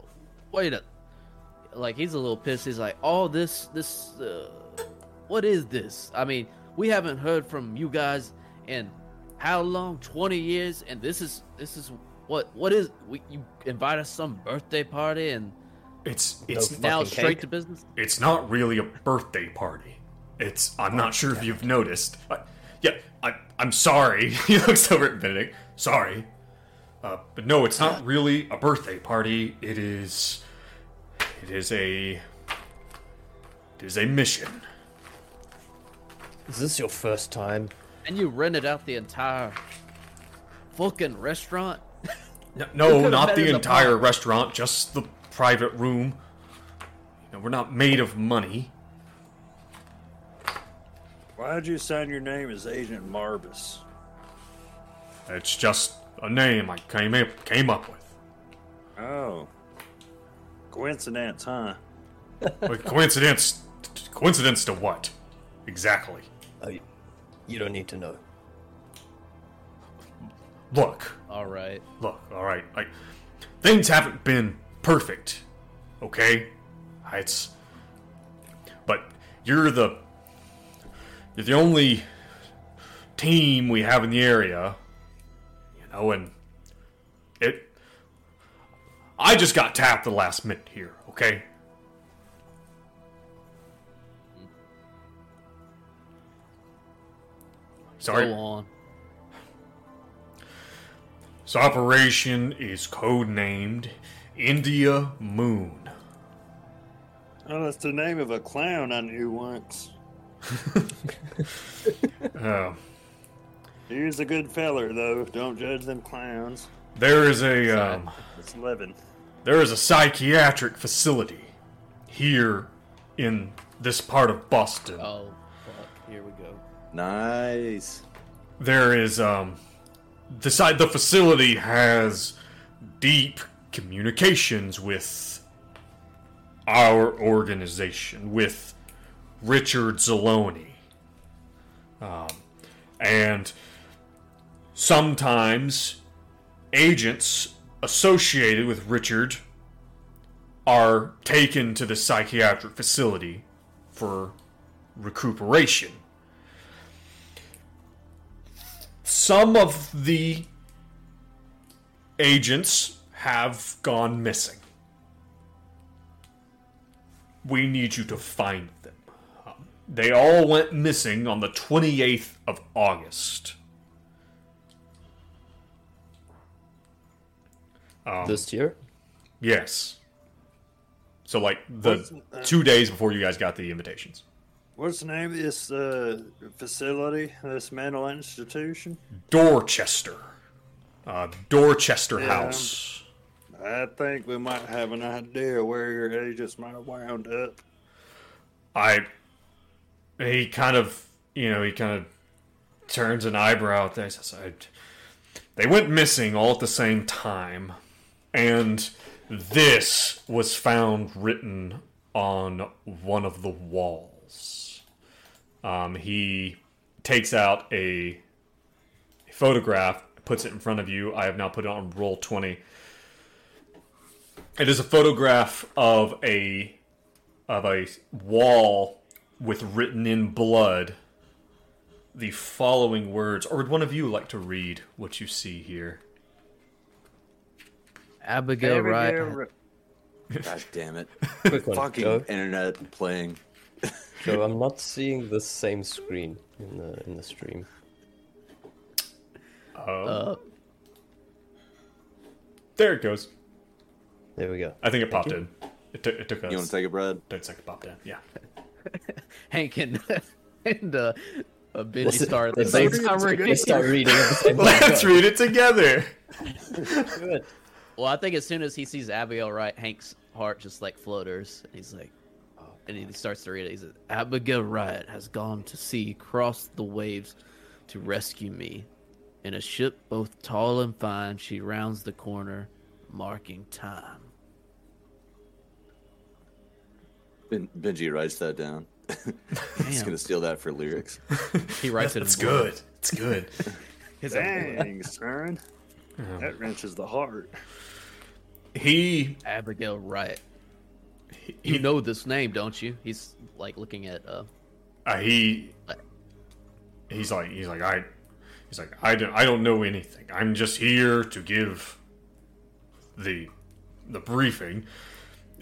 "Wait a," like he's a little pissed. He's like, "Oh, this, this, uh, what is this? I mean, we haven't heard from you guys in how long? Twenty years, and this is, this is what, what is? We, you invite us some birthday party, and it's it's No now straight cake. to business." it's not really a birthday party. It's I'm not sure if you've noticed. I, yeah, I I'm sorry. he looks over at Benedict. Sorry, uh, but no, it's not really a birthday party. It is it is a it is a mission. Is this your first time? And you rented out the entire fucking restaurant. No, no not the in the entire restaurant, just the private room. You know, we're not made of money. Why'd you sign your name as Agent Marvis? It's just a name I came up, came up with. Oh. Coincidence, huh? But coincidence, coincidence to what? Exactly. Oh, you, you don't need to know. Look, All right. look. All right, like things haven't been perfect. Okay, it's. But you're the. You're the only team we have in the area. You know, and it. I just got tapped the last minute here. Okay. Mm. Sorry. Go on. This operation is codenamed India Moon. Oh, that's the name of a clown I knew once. Uh, He was a good feller, though. Don't judge them clowns. there is a um, It's living. there is a psychiatric facility here in this part of Boston. Oh, fuck. Here we go. Nice. There is um, the side the facility has deep communications with our organization with Richard Zielony. Um, and sometimes agents associated with Richard are taken to the psychiatric facility for recuperation. Some of the agents have gone missing. We need you to find them. Um, They all went missing on the 28th of August. Um, This year? yes. So, like, the uh, two days before you guys got the invitations. What's the name of this uh, facility, this mental institution? Dorchester. Uh, Dorchester Yeah. House. I think we might have an idea where your agents might have wound up. I. He kind of, you know, he kind of turns an eyebrow at this. I- They went missing all at the same time, and this was found written on one of the walls. Um, he takes out a, a photograph, puts it in front of you. I have now put it on Roll20. It is a photograph of a of a wall with written in blood the following words. Or would one of you like to read what you see here? Abigail Wright. Abigail God damn it! Quick. Fucking internet playing. Joe, I'm not seeing the same screen in the in the stream. Uh, There it goes. There we go. I think it popped in. It, took it took us. You want to take it, Brad? Took a second, popped in. Yeah. Hank and and uh, uh, Benji Listen- start at the same time reading. Let's start reading at the same time. Let's read it together. Good. Well, I think as soon as he sees Abigail Wright, Hank's heart just like flutters, he's like, and he starts to read it. He says, "Abigail Wright has gone to sea, crossed the waves to rescue me. In a ship both tall and fine, she rounds the corner, marking time." Ben- Benji writes that down. He's gonna steal that for lyrics. He writes it. It's in blood. good. It's good. His- Dang, son. That wrenches the heart. He Abigail Wright. He You know this name, don't you? He's like looking at uh uh, he he's like he's like I he's like I don't I don't know anything. I'm just here to give the the briefing.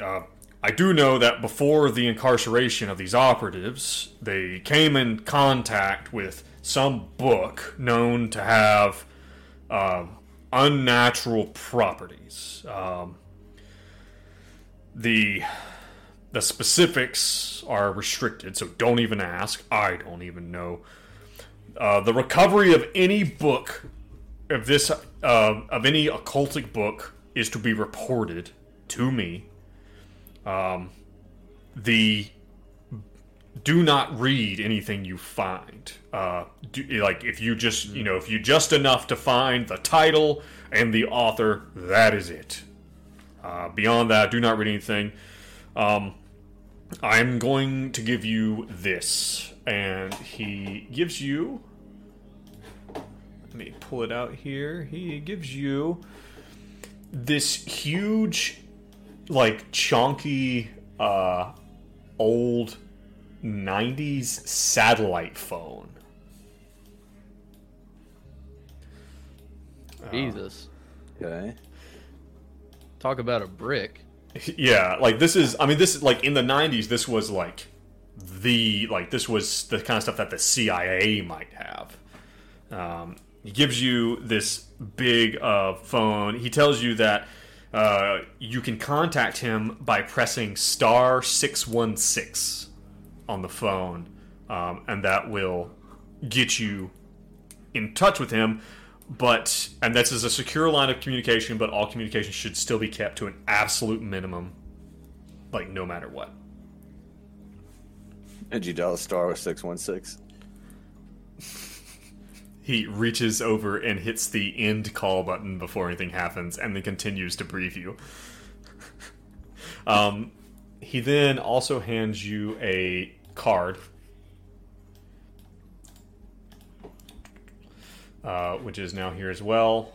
Uh, I do know that before the incarceration of these operatives, they came in contact with some book known to have um, unnatural properties. Um, the the specifics are restricted, so don't even ask. I don't even know. Uh, the recovery of any book of this uh, of any occultic book is to be reported to me. Um, the do not read anything you find. Uh, do, like if you just you know if you just enough to find the title and the author, that is it. Uh, beyond that, do not read anything. Um, I'm going to give you this, and he gives you. Let me pull it out here. He gives you this huge, like chunky, uh, old '90s satellite phone. Jesus. Okay. Talk about a brick. Yeah, like this is. I mean, this is like in the '90s. This was like the like this was the kind of stuff that the CIA might have. Um, he gives you this big uh, phone. He tells you that uh, you can contact him by pressing star six one six on the phone, um, and that will get you in touch with him. But and this is a secure line of communication, but all communication should still be kept to an absolute minimum, like no matter what. Benji dial star with six one six. He reaches over and hits the end call button before anything happens, and then continues to brief you. um, he then also hands you a card, uh, which is now here as well.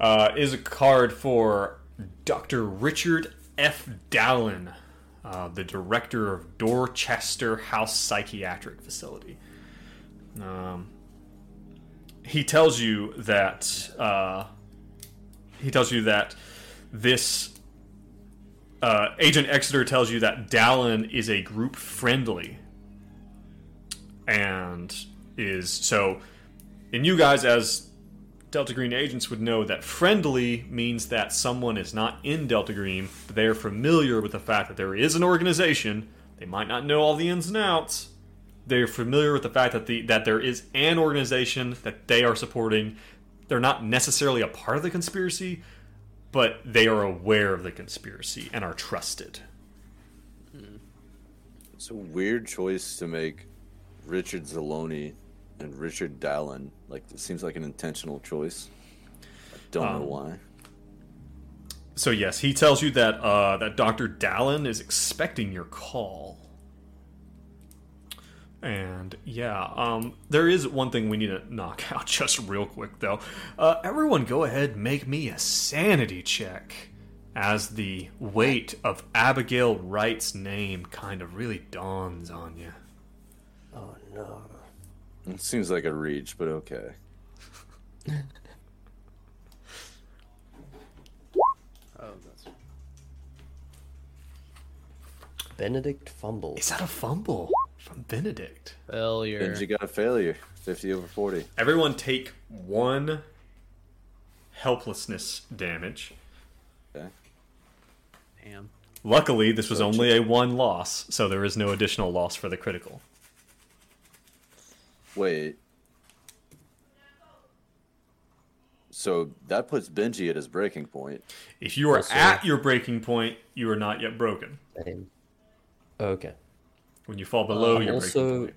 Uh, is a card for Dr. Richard F. Dallin, uh, the director of Dorchester House Psychiatric Facility. Um, he tells you that uh, he tells you that this uh, Agent Exeter tells you that Dallin is a group friendly and is so. And you guys, as Delta Green agents, would know that friendly means that someone is not in Delta Green, but they are familiar with the fact that there is an organization. They might not know all the ins and outs, they're familiar with the fact that the that there is an organization that they are supporting. They're not necessarily a part of the conspiracy, but they are aware of the conspiracy and are trusted. It's a weird choice to make Richard Zielony and Richard Dallin. Like it seems like an intentional choice. I don't know Um, why. So yes, he tells you that uh, that Doctor Dallin is expecting your call. And yeah, um, there is one thing we need to knock out just real quick, though. Uh, everyone, go ahead make me a sanity check as the weight of Abigail Wright's name kind of really dawns on you. Oh no. It seems like a reach, but okay. Oh, that's Benedict fumble. Is that a fumble from Benedict? failure. Benji got a failure. 50 over 40. Everyone take one helplessness damage. Okay. Damn. Luckily, this was only a one loss, so there is no additional loss for the critical. Wait. So that puts Benji at his breaking point. If you are Also- at your breaking point, you are not yet broken. Same. Okay. When you fall below I'm your breaking also point.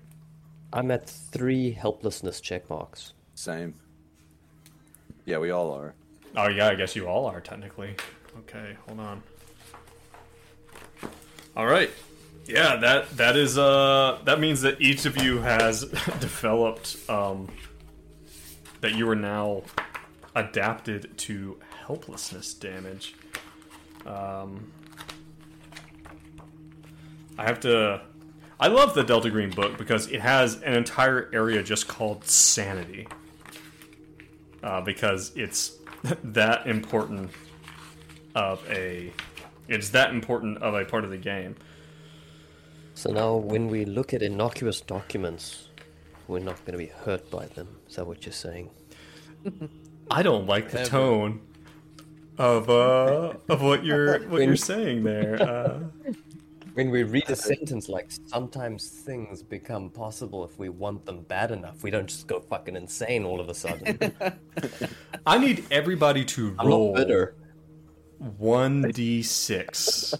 I'm at three helplessness check marks. Same. Yeah, we all are. Oh yeah, I guess you all are technically. Okay, hold on. All right. Yeah, that that is uh that means that each of you has developed um that you are now adapted to helplessness damage. Um I have to I love the Delta Green book because it has an entire area just called sanity uh, because it's that important of a it's that important of a part of the game. So now, when we look at innocuous documents, we're not going to be hurt by them. Is that what you're saying? I don't like the Ever. tone of uh of what you're what you're saying there. Uh, When we read a sentence like "sometimes things become possible if we want them bad enough," we don't just go fucking insane all of a sudden. I need everybody to roll one d six,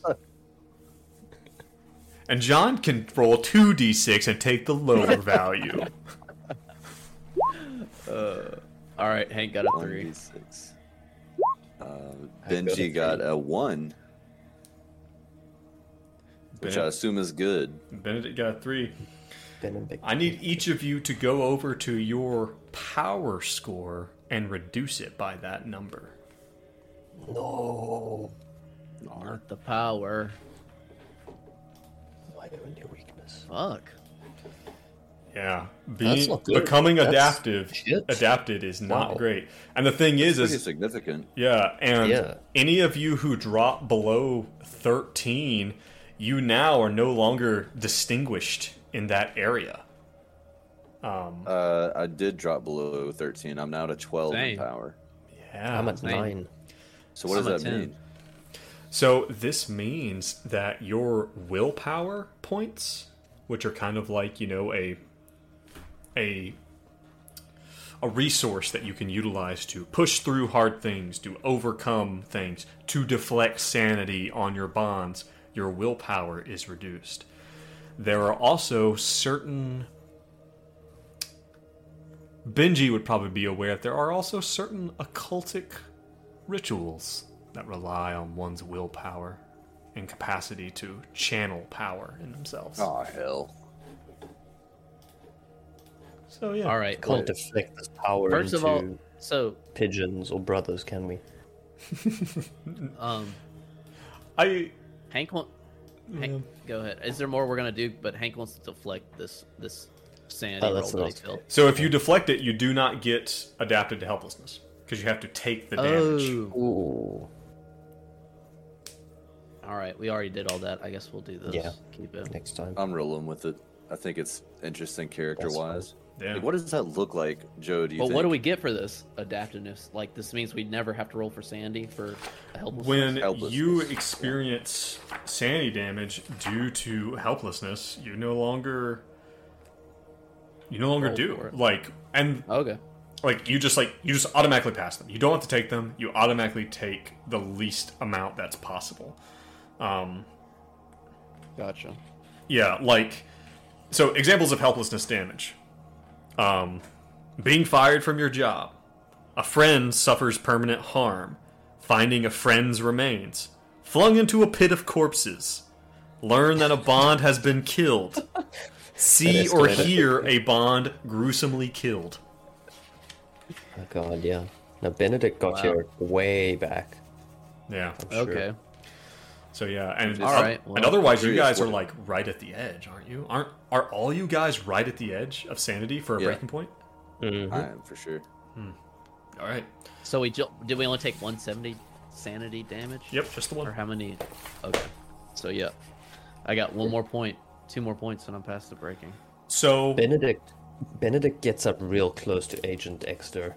and John can roll two d six and take the lower value. All right, Hank got a three. 1d6. Uh, I got a Benji got three. a 1, which I assume is good. Benedict got a three. Benedict. I need each of you to go over to your power score and reduce it by that number. No. Not the power. Why ruin your weakness? Fuck. Yeah, being not good. becoming That's adaptive, shit. adapted is not Wow. great. And the thing is, Pretty is significant. yeah, and Yeah. any of you who drop below thirteen, you now are no longer distinguished in that area. Um, Uh, I did drop below 13. I'm now at 12 Same. in power. yeah, I'm at same. nine. So what does I'm at that 10. mean? So this means that your willpower points, which are kind of like you know a a a resource that you can utilize to push through hard things, to overcome things, to deflect sanity on your bonds, your willpower is reduced. There are also certain Benji would probably be aware that there are also certain occultic rituals that rely on one's willpower and capacity to channel power in themselves. Oh, hell. So yeah. All right. Can't deflect this power first into of all, so pigeons or brothers, can we? um, I Hank want. Hank, go ahead. Is there more we're gonna do? But Hank wants to deflect this this sanity Oh, roll that's that he filled. so if you deflect it, you do not get adapted to helplessness because you have to take the damage. Oh, Ooh. All right. We already did all that. I guess we'll do this. Yeah. Keep it. Next time. I'm rolling with it. I think it's interesting character wise. Yeah. Like, what does that look like, Joe? Do you Well, think? what do we get for this adaptiveness? Like this means we never have to roll for sanity for helplessness. When Helplessness. you experience sanity damage due to helplessness, you no longer you no longer Roll do like and okay. like you just like you just automatically pass them. You don't have to take them. You automatically take the least amount that's possible. Um, Gotcha. yeah, like so examples of helplessness damage. Um, being fired from your job. A friend suffers permanent harm. Finding a friend's remains. Flung into a pit of corpses. Learn that a bond has been killed. see or escalated. hear a Bond gruesomely killed. Oh god, yeah. Now Benedict got Wow. here way back. Yeah. I'm sure. Okay. So yeah, and All right, well, and otherwise you guys are like right at the edge, aren't you? Aren't are all you guys right at the edge of sanity for a Yeah. breaking point? Mhm. I am for sure. All right. So we ju- did we only take 170 sanity damage? Yep, just the one. Or how many? Okay. So yeah, I got one more point, two more points, and I'm past the breaking. So Benedict Benedict gets up real close to Agent Exter.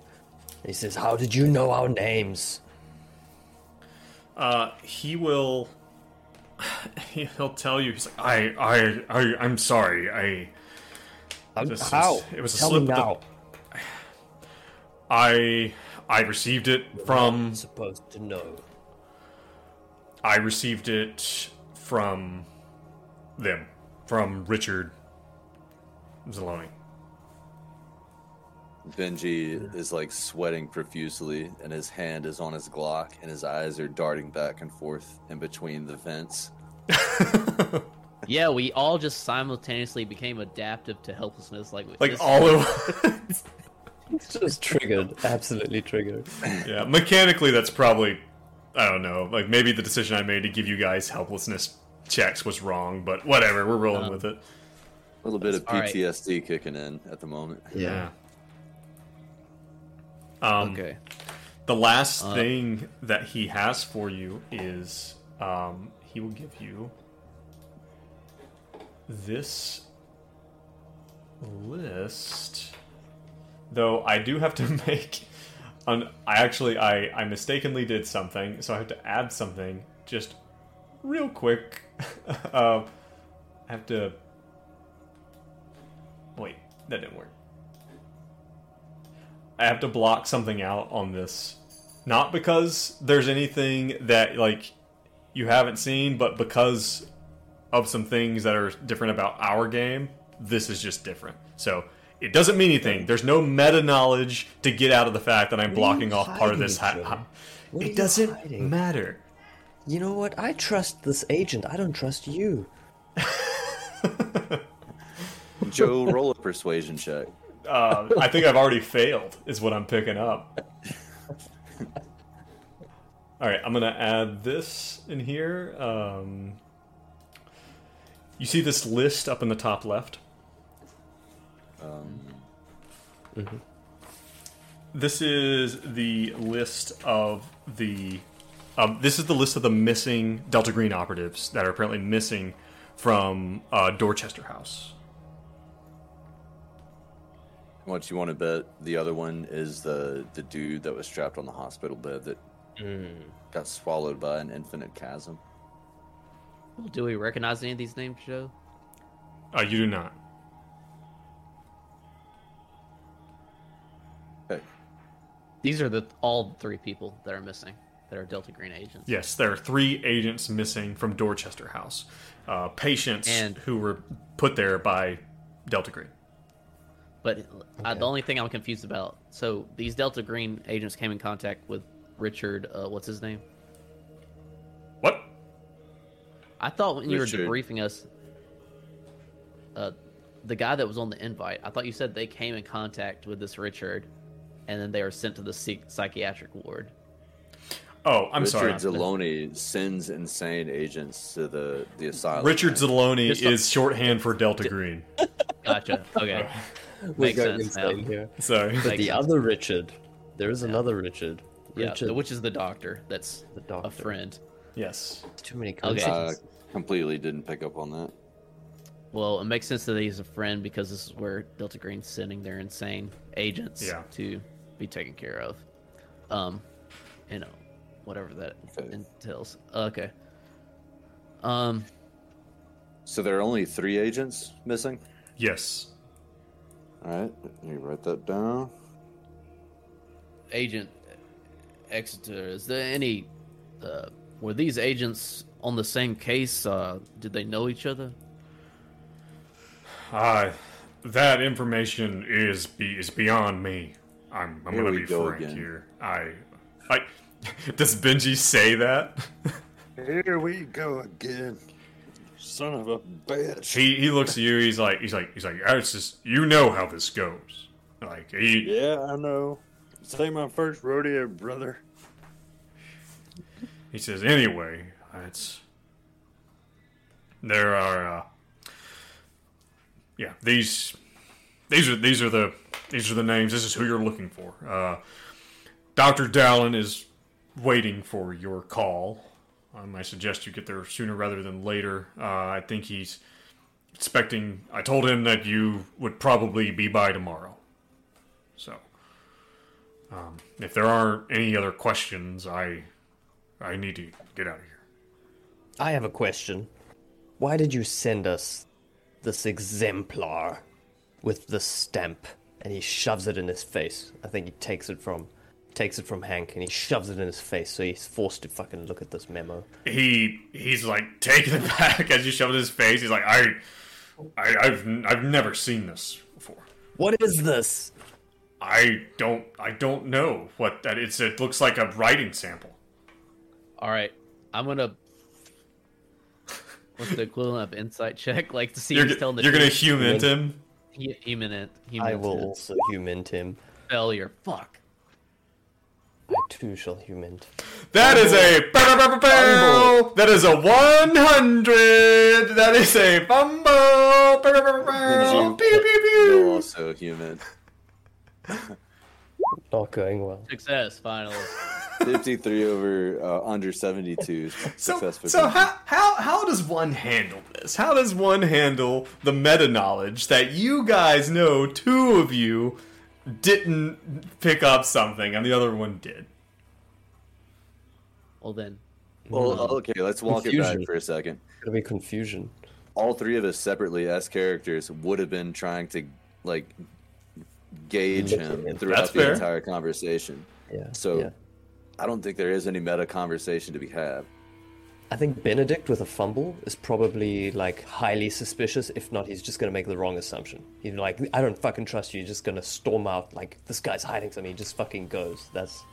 He says, How did you know our names? uh, he will. He'll tell you. He's like, I, I, I, I'm sorry. I, This is- How? it was a Tell slip me of the- now. I, I received it from. I'm supposed to know. I received it from them, from Richard Zielony. Benji is like sweating profusely, and his hand is on his Glock, and his eyes are darting back and forth in between the vents. Yeah, we all just simultaneously became adaptive to helplessness, like Like this- all of. It's just triggered. Absolutely triggered. yeah, mechanically, that's probably. I don't know. Like maybe the decision I made to give you guys helplessness checks was wrong, but whatever. We're rolling Um, with it. A little bit of All right. PTSD kicking in at the moment. Yeah. Um, Okay. The last Uh, thing that he has for you is um, he will give you this list. Though I do have to make. An, I actually I, I mistakenly did something, so I have to add something just real quick. uh, I have to. Wait, that didn't work. I have to block something out on this. Not because there's anything that like you haven't seen, but because of some things that are different about our game, this is just different. So it doesn't mean anything. There's no meta knowledge to get out of the fact that I'm are blocking off part of this. hiding, Ha- ha- it doesn't hiding? matter. You know what? I trust this agent. I don't trust you. Joe, roll a persuasion check. Uh, I think I've already failed, is what I'm picking up. All right, I'm gonna add this in here. Um, you see this list up in the top left? Um, This is the list of the. Um, this is the list of the missing Delta Green operatives that are apparently missing from uh, Dorchester House. What you want to bet? The other one is the the dude that was trapped on the hospital bed that got swallowed by an infinite chasm. Do we recognize any of these names, Joe? Uh, you do not. Okay. These are the all three people that are missing that are Delta Green agents. Yes, there are three agents missing from Dorchester House. Uh, patients And- who were put there by Delta Green. But uh, the only thing I'm confused about, so these Delta Green agents came in contact with Richard. Uh, what's his name? What? I thought when you were debriefing us, uh, the guy that was on the invite, I thought you said they came in contact with this Richard, and then they were sent to the psych- psychiatric ward. Oh, I'm sorry. Richard Zielony sends insane agents to the the asylum. Richard Zielony is shorthand for Delta Green. Gotcha. Okay. We're Makes going sense now. insane here. Sorry. But Makes the sense. other Richard, there is another Richard. Yeah, which is the doctor. That's the doctor. a friend. Yes. Too many Okay. Uh, completely didn't pick up on that. Well, it makes sense that he's a friend because this is where Delta Green's sending their insane agents Yeah. to be taken care of. Um, you know, whatever that Okay. entails. Okay. Um, So there are only three agents missing. Yes. All right, let me write that down. Agent Exeter, is there any? Uh, were these agents on the same case? Uh, did they know each other? Uh, that information is be, is beyond me. I'm, I'm Here gonna be go frank again. here. I, I, does Benji say that? Here we go again. Son of a bitch. He he looks at you. He's like he's like he's like it's just you know how this goes. Like he Yeah, I know. This ain't my first rodeo, brother. he says anyway. It's there are uh, yeah these these are these are the these are the names. This is who you're looking for. Uh, Doctor Dallin is waiting for your call. Um, I suggest you get there sooner rather than later. Uh, I think he's expecting. I told him that you would probably be by tomorrow. So, um, if there aren't any other questions, I I need to get out of here. I have a question. Why did you send us this exemplar with the stamp? And he shoves it in his face. I think he takes it from takes it from Hank and he shoves it in his face, so he's forced to fucking look at this memo. he he's like taking it back as you shove it in his face. He's like, I, I I've I've never seen this before. What is this? I don't I don't know what that it's. It looks like a writing sample. All right, I'm gonna. What's the equivalent of insight check? Like to see You're, he's telling the you're gonna truth? human him. Hu- human it. I will it. also human him. failure. Fuck. I too shall human. That is a that is a one hundred. That is a fumble. Pew, pew, pew, You're also human. Not going well. Success finally. 53 over uh, under 72. So, Success for so how, how how does one handle this? How does one handle the meta knowledge that you guys know two of you didn't pick up something and the other one did? Well then, Well, okay, let's walk it back for a second. Gonna be confusion. All three of us separately as characters would have been trying to like gauge him throughout That's the fair. entire conversation. Yeah. So yeah. I don't think there is any meta conversation to be had. I think Benedict with a fumble is probably like highly suspicious. If not, he's just gonna make the wrong assumption. He's like, I don't fucking trust you. He's just gonna storm out like this guy's hiding something. He just fucking goes. That's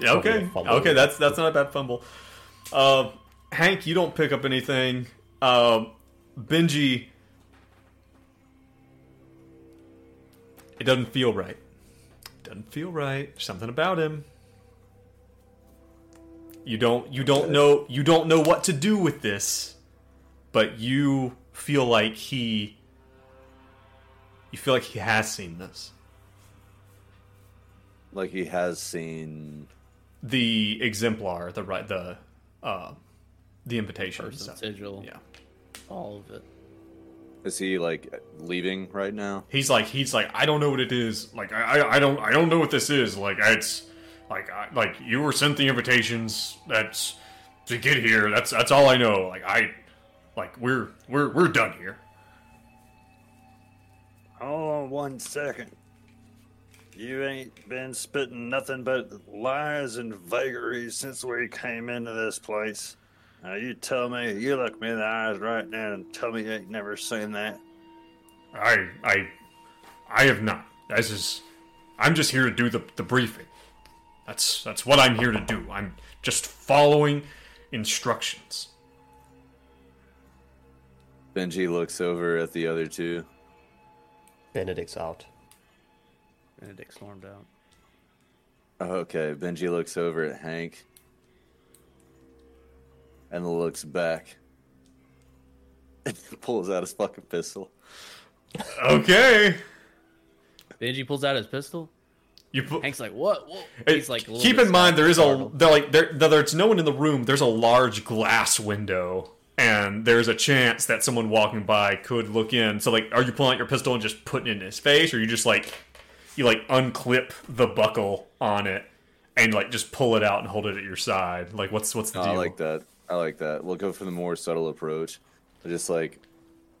Yeah, okay, Probably a fumble. okay, that's that's not a bad fumble. Uh, Hank, you don't pick up anything. Uh, Benji, it doesn't feel right. Doesn't feel right. There's something about him. You don't you don't know you don't know what to do with this, but you feel like he you feel like he has seen this. Like he has seen. The exemplar, the right, the uh, the invitation. and person, stuff. sigil, Yeah, all of it. Is he like leaving right now? he's like he's like I don't know what it is. Like I I, I don't I don't know what this is. Like it's like I, like you were sent the invitations. That's to get here. That's that's all I know. Like I like we're we're we're done here. Hold on one second. You ain't been spitting nothing but lies and vagaries since we came into this place. Now you tell me, you look me in the eyes right now and tell me you ain't never seen that. I I I have not. This is I'm just here to do the the briefing. That's that's what I'm here to do. I'm just following instructions. Benji looks over at the other two. Benedict's out. Benedict stormed out. Okay, Benji looks over at Hank and looks back. Pulls out his fucking pistol. Okay. Benji pulls out his pistol. You put, Hank's like, "What?" Whoa. Hey, He's like, a keep in mind there is a startled. there like there there's no one in the room. There's a large glass window, and there's a chance that someone walking by could look in. So like, are you pulling out your pistol and just putting it in his face, or you just like you like unclip the buckle on it and like just pull it out and hold it at your side? Like, what's what's the No, deal? I like that. I like that. We'll go for the more subtle approach. Just like,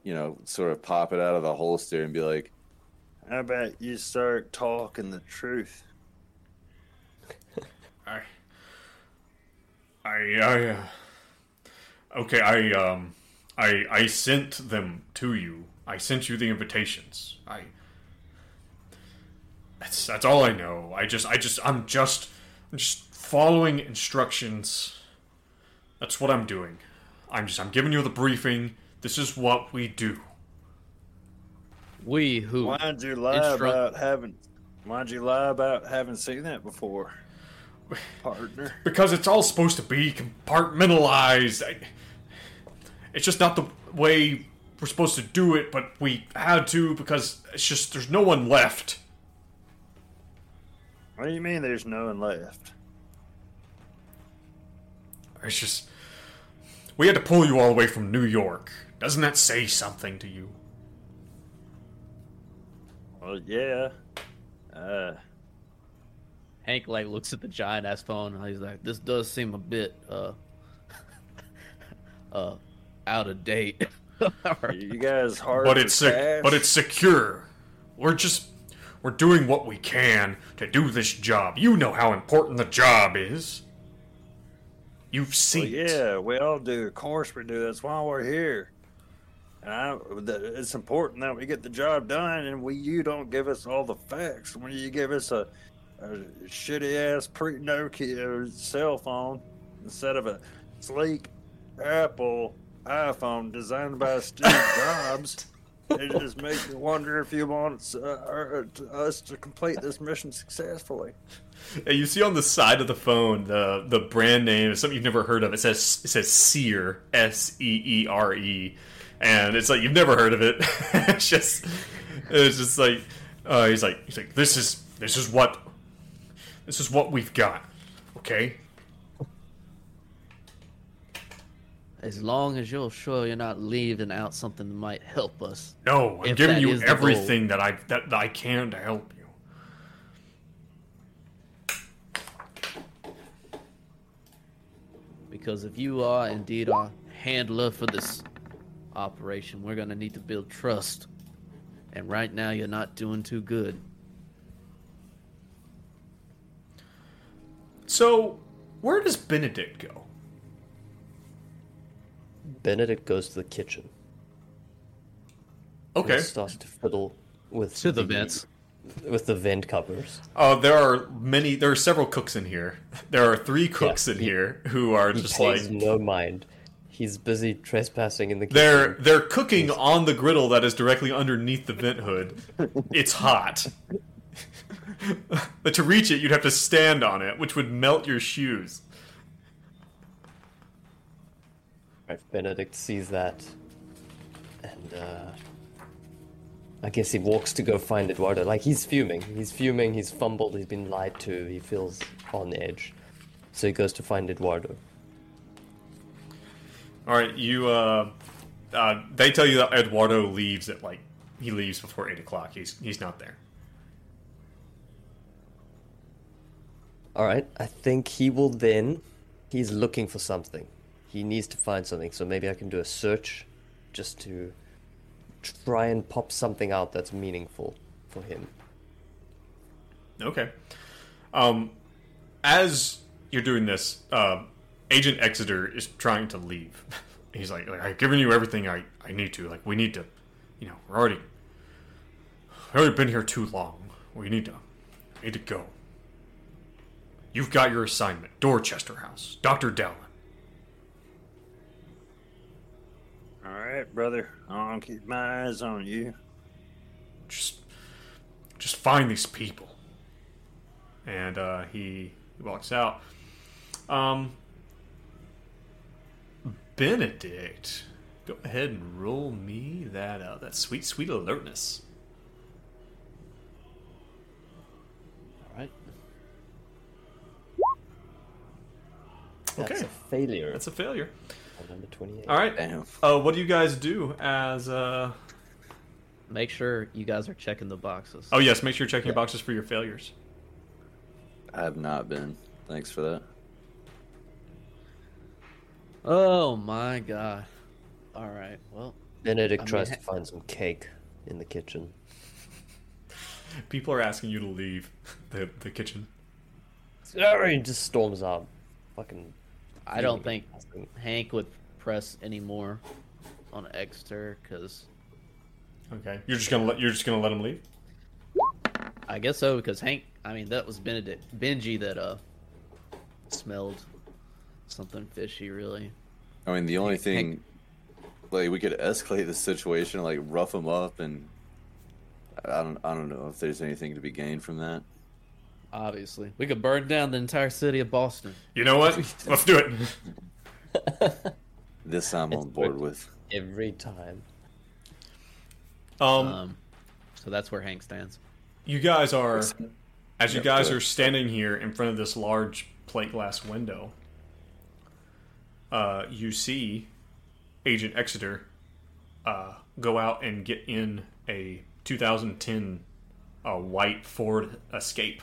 you know, sort of pop it out of the holster and be like, How about you start talking the truth? I, I, I, uh, okay, I, um, I, I sent them to you. I sent you the invitations. I, that's that's all I know. I just, I just, I'm just, I'm just following instructions. That's what I'm doing. I'm just, I'm giving you the briefing. This is what we do. We who Why'd you lie Instru- about having? Why'd you lie about having seen that before, partner? Because it's all supposed to be compartmentalized. I, it's just not the way we're supposed to do it, but we had to because it's just there's no one left. What do you mean? There's no one left? It's just we had to pull you all the way from New York. Doesn't that say something to you? Well, yeah. Uh, Hank like looks at the giant ass phone. and He's like, "This does seem a bit uh uh out of date." you guys hard But it's sec- but it's secure. We're just we're doing what we can to do this job. You know how important the job is. You've seen it. yeah, we all do. Of course we do. That's why we're here. And I, it's important that we get the job done, and we you don't give us all the facts. When you give us a, a shitty ass pre Nokia cell phone instead of a sleek Apple iPhone designed by Steve Jobs, it just makes me wonder if you want uh, uh, us to complete this mission successfully. You see on the side of the phone the the brand name is something you've never heard of. It says it says Seer S E E R E, and it's like you've never heard of it. it's just it's just like uh, he's like he's like this is this is what this is what we've got. Okay, as long as you're sure you're not leaving out something that might help us. no, I'm giving you everything that I that, that I can to help you. Because if you are indeed our handler for this operation, we're gonna need to build trust. And right now, you're not doing too good. So, where does Benedict go? Benedict goes to the kitchen. and Okay. starts to fiddle with To the vents. with the vent covers. Uh, there are many. There are several cooks in here. There are three cooks in he- here who are He just pays like no mind. He's busy trespassing in the kitchen. they're they're cooking on the griddle that is directly underneath the vent hood. It's hot. but to reach it, you'd have to stand on it, which would melt your shoes. Right, Benedict sees that, and uh, I guess he walks to go find Eduardo. Like he's fuming. He's fuming. He's fumbled. He's been lied to. He feels on edge. So he goes to find Eduardo. All right, you. Uh, uh, they tell you that Eduardo leaves at like he leaves before eight o'clock. He's he's not there. All right, I think he will then. He's looking for something. He needs to find something. So maybe I can do a search, just to try and pop something out that's meaningful for him. Okay. Um, as you're doing this, uh, Agent Exeter is trying to leave. He's like, like, I've given you everything I, I need to. Like, we need to, you know, we're already, we've already been here too long. We need to, we need to go. You've got your assignment, Dorchester House, Dr. Dallin. All right, brother. I'll keep my eyes on you. Just, just find these people. And uh, he, he walks out. Um, Benedict, go ahead and roll me that uh, that sweet sweet alertness. All right. That's Okay. a failure. That's a failure. On number twenty-eight. All right. Damn. Uh, what do you guys do as? Uh... Make sure you guys are checking the boxes. Oh yes, make sure you're checking your boxes for your failures. I have not been. Thanks for that. Oh my god. All right. Well, Benedict I mean, tries ha- to find some cake in the kitchen. People are asking you to leave the the kitchen. Sorry, just storms out. Fucking. I don't think. Hank would press any more on Exeter because Okay, you're just gonna let you're just gonna let him leave. I guess so because Hank. I mean, that was Benedict Benji that uh smelled something fishy. Really. I mean, the only thing, like we could escalate the situation, like rough him up, and I don't I don't know if there's anything to be gained from that. Obviously, we could burn down the entire city of Boston. You know what? Let's do it. This I'm It's on board with. Every time. Um, Um, so that's where Hank stands. you guys are, as you guys are standing here in front of this large plate glass window. Uh, you see Agent Exeter uh, go out and get in a 2010 uh, white Ford Escape.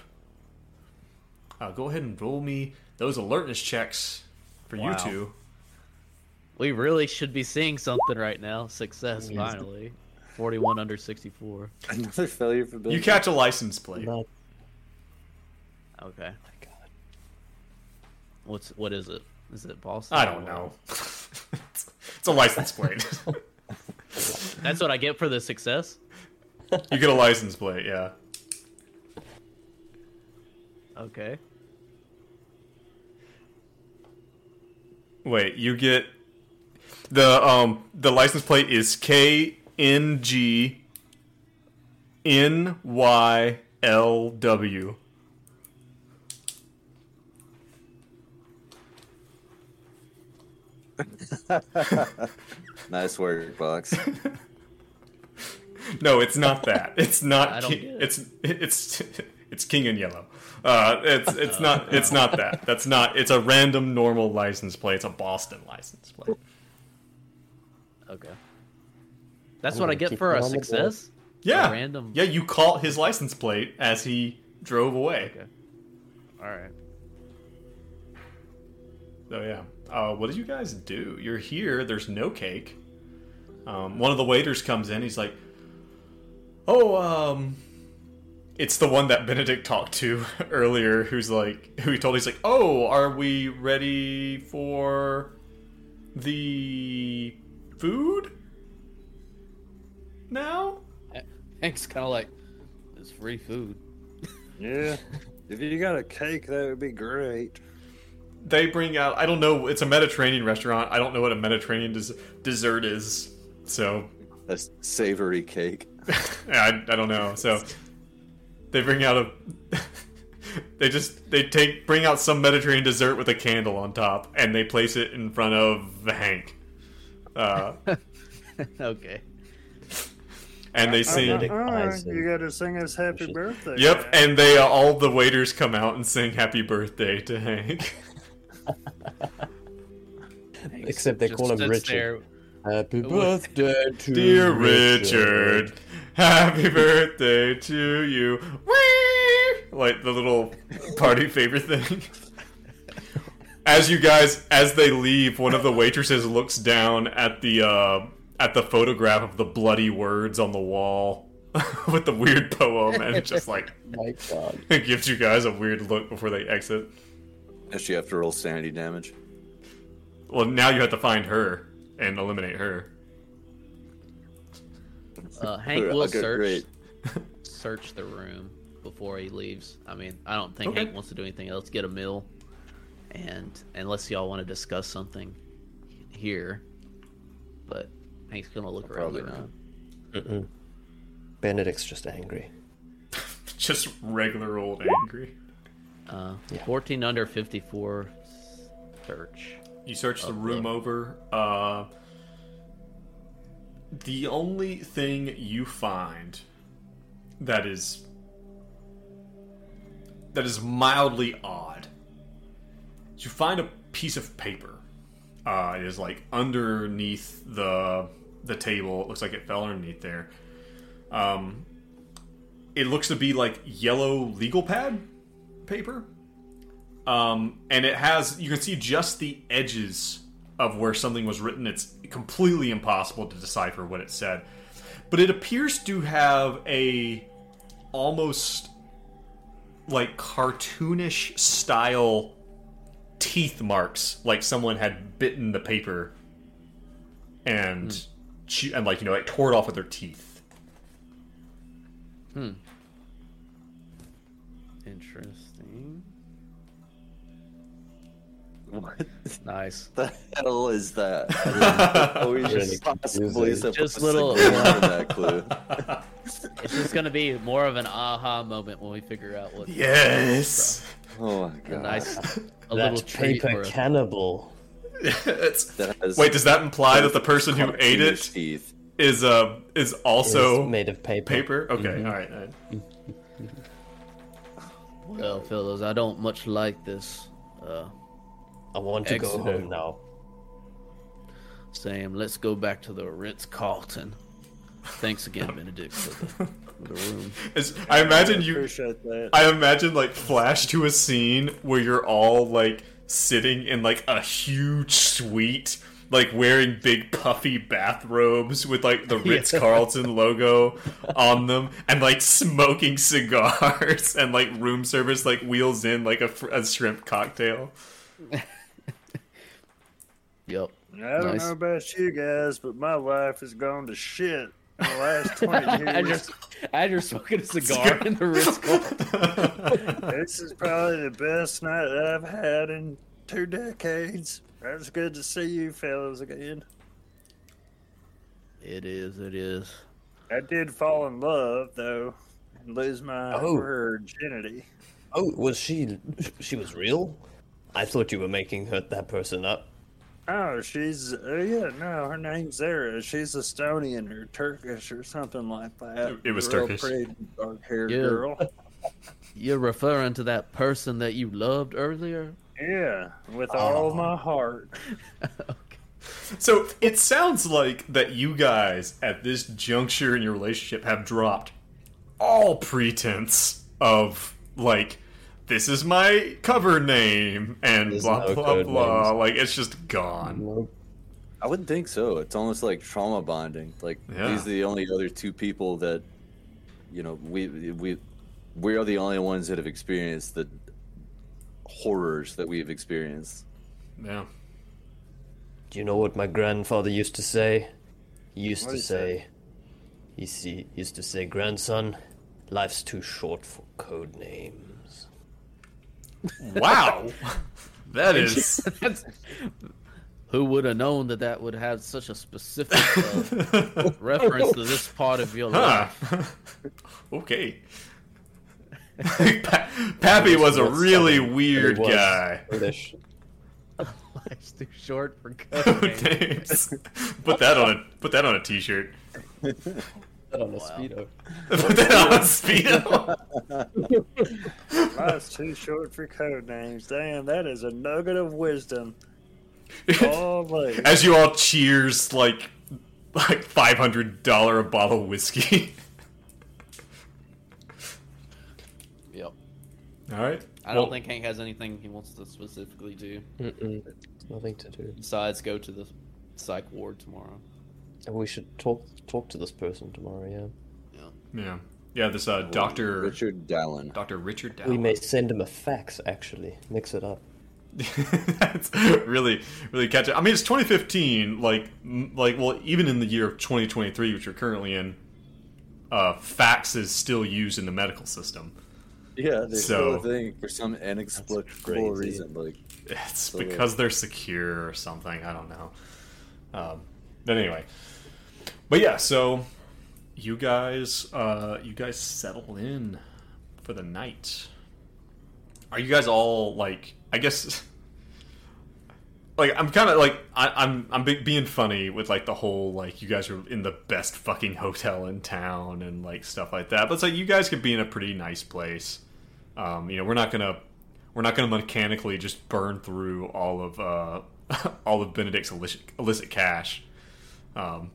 Uh, go ahead and roll me those alertness checks for you two. We really should be seeing something right now. Success, finally. 41 under 64. Another failure for Bill. You catch a license plate. Not Okay. my god. What's what is it? Is it Boston? I don't know. it's a license plate. That's what I get for the success. you get a license plate, yeah. Okay. Wait, you get the um the license plate is K N G N Y L W. Nice work, Box. No, it's not that. It's not. I don't King, get it. it's it's it's King in Yellow. Uh, it's it's not it's not that. That's not. It's a random normal license plate. It's a Boston license plate. Okay. That's I'm what I get for a on the board. success? Yeah, A random. Yeah, you caught his license plate as he drove away. Okay. All right. So yeah, uh, what did you guys do? You're here. There's no cake. Um, one of the waiters comes in. He's like, "Oh, um, it's the one that Benedict talked to earlier. Who's like, who he told. He's like, "Oh, are we ready for the food now?" Hank's kind of like, it's free food. Yeah. If you got a cake, that would be great. They bring out. I don't know. It's a Mediterranean restaurant. I don't know what a Mediterranean des- dessert is. So A savory cake. I, I don't know. So they bring out a. they just they take bring out some Mediterranean dessert with a candle on top, and they place it in front of Hank. Uh, okay. and they sing. Benedict Uh, buys you got to sing us happy Shit. birthday. Yep, man. and they uh, all the waiters come out and sing "Happy Birthday" to Hank. Except they Just call him Richard. there. Happy birthday to Dear Richard, happy birthday to you. Whee! Like the little party favor thing. As you guys, as they leave, one of the waitresses looks down at the uh, at the photograph of the bloody words on the wall with the weird poem, and it's just like My god. it gives you guys a weird look before they exit. Does she have to roll sanity damage? Well, now you have to find her and eliminate her. Uh, Hank will Okay, search great. search the room before he leaves. I mean, I don't think Okay. Hank wants to do anything else. Get a meal, and unless y'all want to discuss something here, but Hank's gonna look around Probably the not. Mm-mm. Benedict's just angry. Just regular old angry. Uh, Yeah. 14 under 54 search. You search the room the- over. Uh, the only thing you find that is that is mildly odd is you find a piece of paper. Uh, it is like underneath the the table. It looks like it fell underneath there. Um, it looks to be like yellow legal pad paper um, and it has you can see just the edges of where something was written. It's completely impossible to decipher what it said, but it appears to have a almost like cartoonish style teeth marks, like someone had bitten the paper and chew- and like you know like tore it off with their teeth. Hmm. Interesting. What Nice. the hell is that? How we just possibly Just to little- that clue? It's just gonna be more of an aha moment when we figure out what. yes. Oh my A god! nice, a little That treat paper cannibal. It's- That wait, does that imply that the person who ate cartoonish it teeth. is uh is also is made of paper. paper? Okay, all right. all right. Well, fellas, I don't much like this. Uh, I want to go home now. Sam, let's go back to the Ritz Carlton. Thanks again, Benedict, for the, for the room. It's- I imagine you. That. I imagine like flash to a scene where you're all like sitting in like a huge suite, like wearing big puffy bathrobes with like the Ritz Carlton logo on them, and like smoking cigars, and like room service like wheels in like a, a shrimp cocktail. Yep. I don't Nice. know about you guys, but my life has gone to shit in the last 20 As you're, years. as you're smoking a cigar in the Ritz Carlton. this is probably the best night that I've had in two decades. It's good to see you fellas again. It is, it is. I did fall in love, though, and lose my Oh. virginity. Oh, was she? She was real? I thought you were making her that person up. Oh, she's uh, yeah, no, her name's Zara. She's Estonian or Turkish or something like that. It was Real Turkish. Pretty dark-haired Yeah. girl. You're referring to that person that you loved earlier? Yeah, with all Oh. of my heart. So it sounds like that you guys at this juncture in your relationship have dropped all pretense of like this is my cover name and There's blah no blah blah. names. Like it's just gone. No. I wouldn't think so. It's almost like trauma bonding. Like Yeah. these are the only other two people that, you know, we we we are the only ones that have experienced the horrors that we've experienced. Yeah. Do you know what my grandfather used to say? He used What to say? say, he see, used to say, grandson, life's too short for code names. Wow. that is That's- Who would have known that that would have such a specific uh, reference to this part of your huh. life? okay. Pa- Pappy was a really southern, but weird he was guy. British. Life's too short for Oh, code names. names. put that on a put that on a t-shirt. On a speedo. Put that on a speedo. Life's too short for code names. Damn, that is a nugget of wisdom. Holy. As you all cheers like like five hundred dollar a bottle of whiskey. Yep. All right. I don't Well, think Hank has anything he wants to specifically do Mm-mm. Nothing to do. besides go to the psych ward tomorrow. And we should talk talk to this person tomorrow. Yeah. Yeah. Yeah. This uh, Doctor Richard Dallin. Doctor Richard We may send him a fax. Actually, mix it up. That's really really catchy. I mean, it's 2015. Like like well, even in the year of 2023, which you're currently in, uh, fax is still used in the medical system. Yeah, there's So- still a thing for some inexplicable reason. Like, It's So- because they're secure or something. I don't know. Um, but anyway, but yeah. So you guys, uh, you guys settle in for the night. Are you guys all like? I guess. Like I'm kind of like I, I'm I'm be- being funny with like the whole like you guys are in the best fucking hotel in town and like stuff like that. But it's like you guys could be in a pretty nice place. Um, you know, we're not gonna we're not to mechanically just burn through all of uh, all of Benedict's illicit, illicit cash. Um,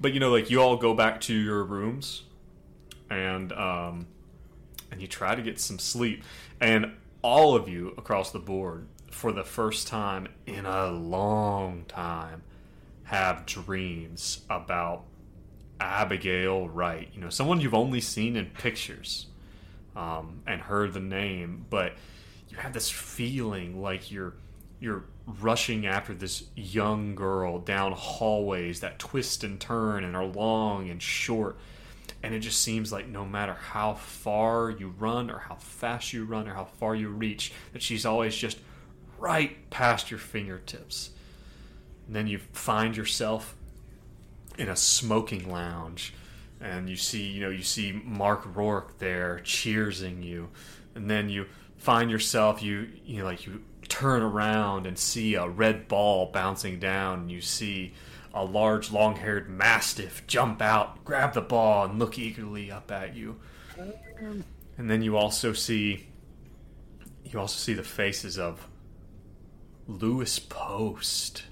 but you know, like you all go back to your rooms, and um, and you try to get some sleep, and all of you across the board, for the first time in a long time, have dreams about Abigail Wright. You know, someone you've only seen in pictures um, and heard the name, but you have this feeling like you're you're rushing after this young girl down hallways that twist and turn and are long and short and it just seems like no matter how far you run or how fast you run or how far you reach that she's always just right past your fingertips. And then you find yourself in a smoking lounge and you see you know you see Mark Rourke there cheersing you and then you find yourself you you know like you turn around and see a red ball bouncing down and you see a large long-haired mastiff jump out grab the ball and look eagerly up at you. And then you also see you also see the faces of Lewis Post.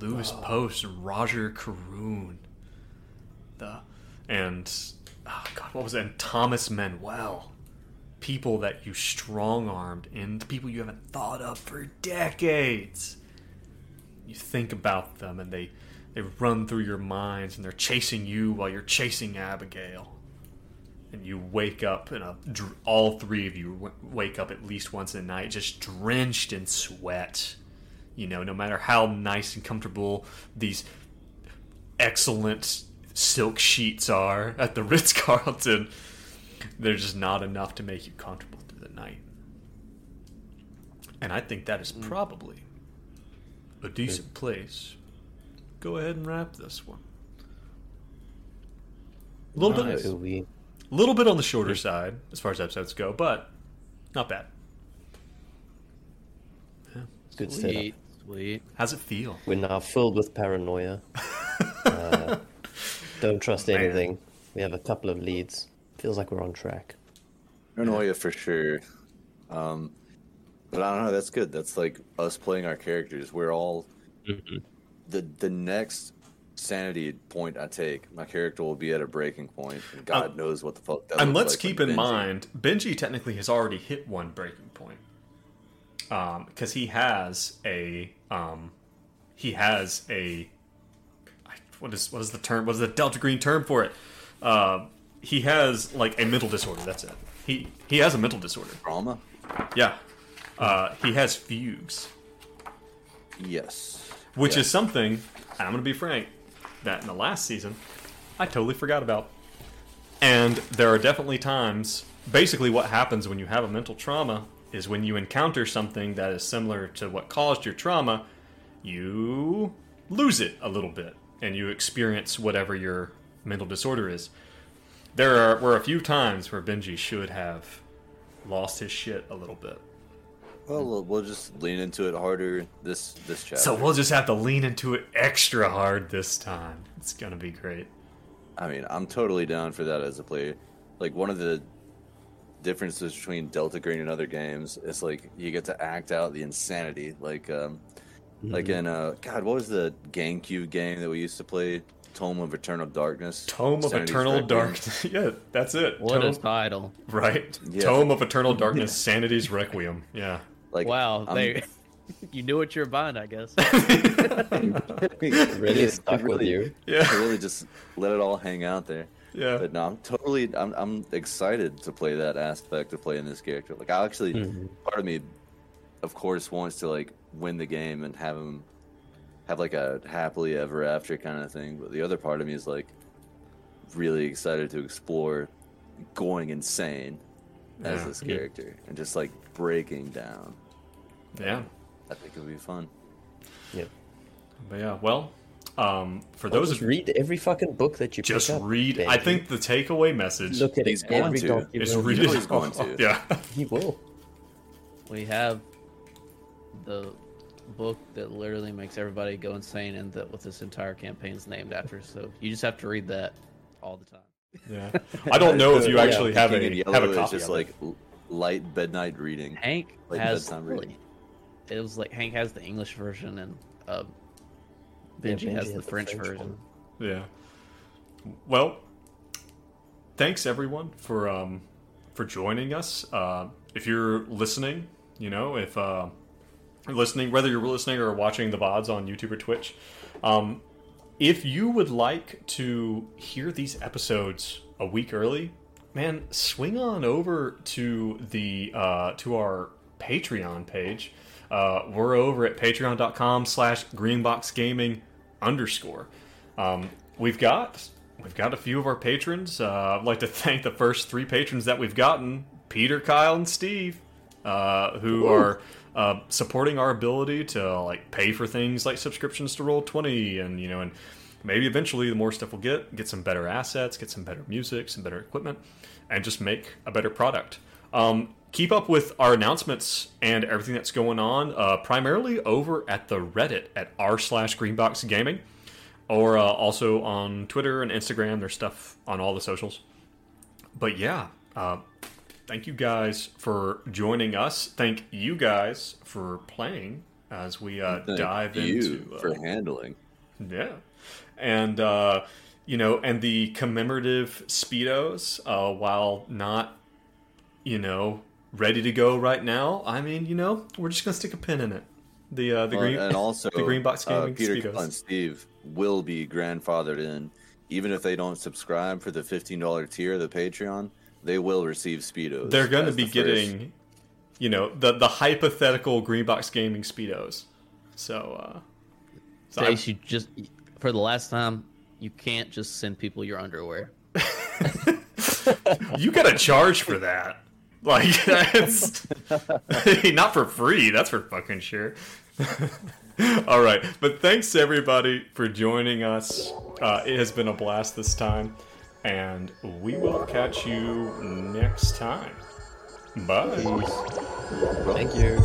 Lewis oh. Post and Roger Caroon. The and oh God, what was it? And Thomas Manuel, people that you strong armed and people you haven't thought of for decades. You think about them and they they run through your minds and they're chasing you while you're chasing Abigail. And you wake up and all three of you wake up at least once a night, just drenched in sweat. You know, no matter how nice and comfortable these excellent silk sheets are at the Ritz Carlton, they're just not enough to make you comfortable through the night. And I think that is probably a decent place. Go ahead and wrap this one. A little bit, a little bit on the shorter side as far as episodes go, but not bad. good setup. Sweet, sweet. How's it feel? We're now filled with paranoia. uh, don't trust Man. anything. We have a couple of leads. Feels like we're on track. Paranoia for sure. Um, but I don't know. That's good. That's like us playing our characters. We're all the the next sanity point I take. My character will be at a breaking point, and God Um, knows what the fuck. That and looks let's like keep in Benji- mind, Benji technically has already hit one breaking point, because he has a um, he has a what is what is the term? What is the Delta Green term for it? Uh, he has like a mental disorder. That's it. He he has a mental disorder. trauma. Yeah, uh, he has fugues, Yes. which Yeah. is something. And I'm gonna be frank, that in the last season, I totally forgot about. And there are definitely times. Basically, what happens when you have a mental trauma is when you encounter something that is similar to what caused your trauma, you lose it a little bit, and you experience whatever your mental disorder is. There are, were a few times where Benji should have lost his shit a little bit. Well, we'll, we'll just lean into it harder this this chapter. So we'll just have to lean into it extra hard this time. It's gonna be great. I mean, I'm totally down for that as a player. Like one of the differences between Delta Green and other games is like you get to act out the insanity. Like, um, like Mm-hmm. in uh, God, what was the GameCube game that we used to play? Tome of Eternal Darkness. Tome of Eternal Darkness. yeah, that's it. What Tome, a title! right? Yeah. Tome of Eternal Darkness, Sanity's Requiem. Yeah. Like, Wow, I'm- they you knew what you were buying, I guess. Really Yeah, stuck with really- you. Yeah. I really just let it all hang out there. Yeah. But no, I'm totally. I'm, I'm excited to play that aspect of playing this character. Like, I actually, mm-hmm. part of me, of course, wants to like win the game and have him have like a happily ever after kind of thing. But the other part of me is like really excited to explore going insane as Yeah. this character and just like breaking down. Yeah. I think it would be fun. Yeah. But yeah, well, um, for Well, those just of read every fucking book that you just pick up. read. I think the takeaway message Look at He's it, going to. document. is read You know it. he's going to. Yeah. He will. we have the book that literally makes everybody go insane, and that what this entire campaign is named after. So you just have to read that all the time. Yeah. I don't know if you Yeah, actually have King in a Yellow have a is copy just of it. like l- light midnight reading. Hank Like has bedtime reading. it was like Hank has the English version, and uh, Yeah, Benji has the French, version. one. Yeah. Well, thanks everyone for um for joining us. Uh, if you're listening, you know, if uh, you're listening, whether you're listening or watching the VODs on YouTube or Twitch, um, if you would like to hear these episodes a week early, man, swing on over to the uh, to our Patreon page. Uh, we're over at patreon.com slash greenboxgaming underscore. Um, we've got we've got a few of our patrons. Uh, I'd like to thank the first three patrons that we've gotten: Peter, Kyle, and Steve. Uh, who are uh, supporting our ability to like pay for things like subscriptions to Roll20, and you know, and maybe eventually the more stuff we'll get, get some better assets, get some better music, some better equipment, and just make a better product. Um, keep up with our announcements and everything that's going on, uh, primarily over at the Reddit at r slash Greenbox Gaming, or uh, also on Twitter and Instagram. There's stuff on all the socials. But yeah, uh, thank you guys for joining us. Thank you guys for playing as we uh, Thank dive you into uh, for handling. yeah, and uh, you know, and the commemorative speedos, uh, while not, you know, ready to go right now. I mean, you know, we're just gonna stick a pin in it. The uh, the Well, green and also, the green box uh, Peter speedos. And Steve will be grandfathered in, even if they don't subscribe for the fifteen dollar tier of the Patreon. They will receive speedos. They're going to be the first- getting, you know, the the hypothetical green box gaming speedos. So, uh, so I- Chase, you just for the last time, you can't just send people your underwear. you got to charge for that. Like that's not for free. That's for fucking sure. All right, but thanks everybody for joining us. Uh, it has been a blast this time, and we will catch you next time. Bye. Thank you.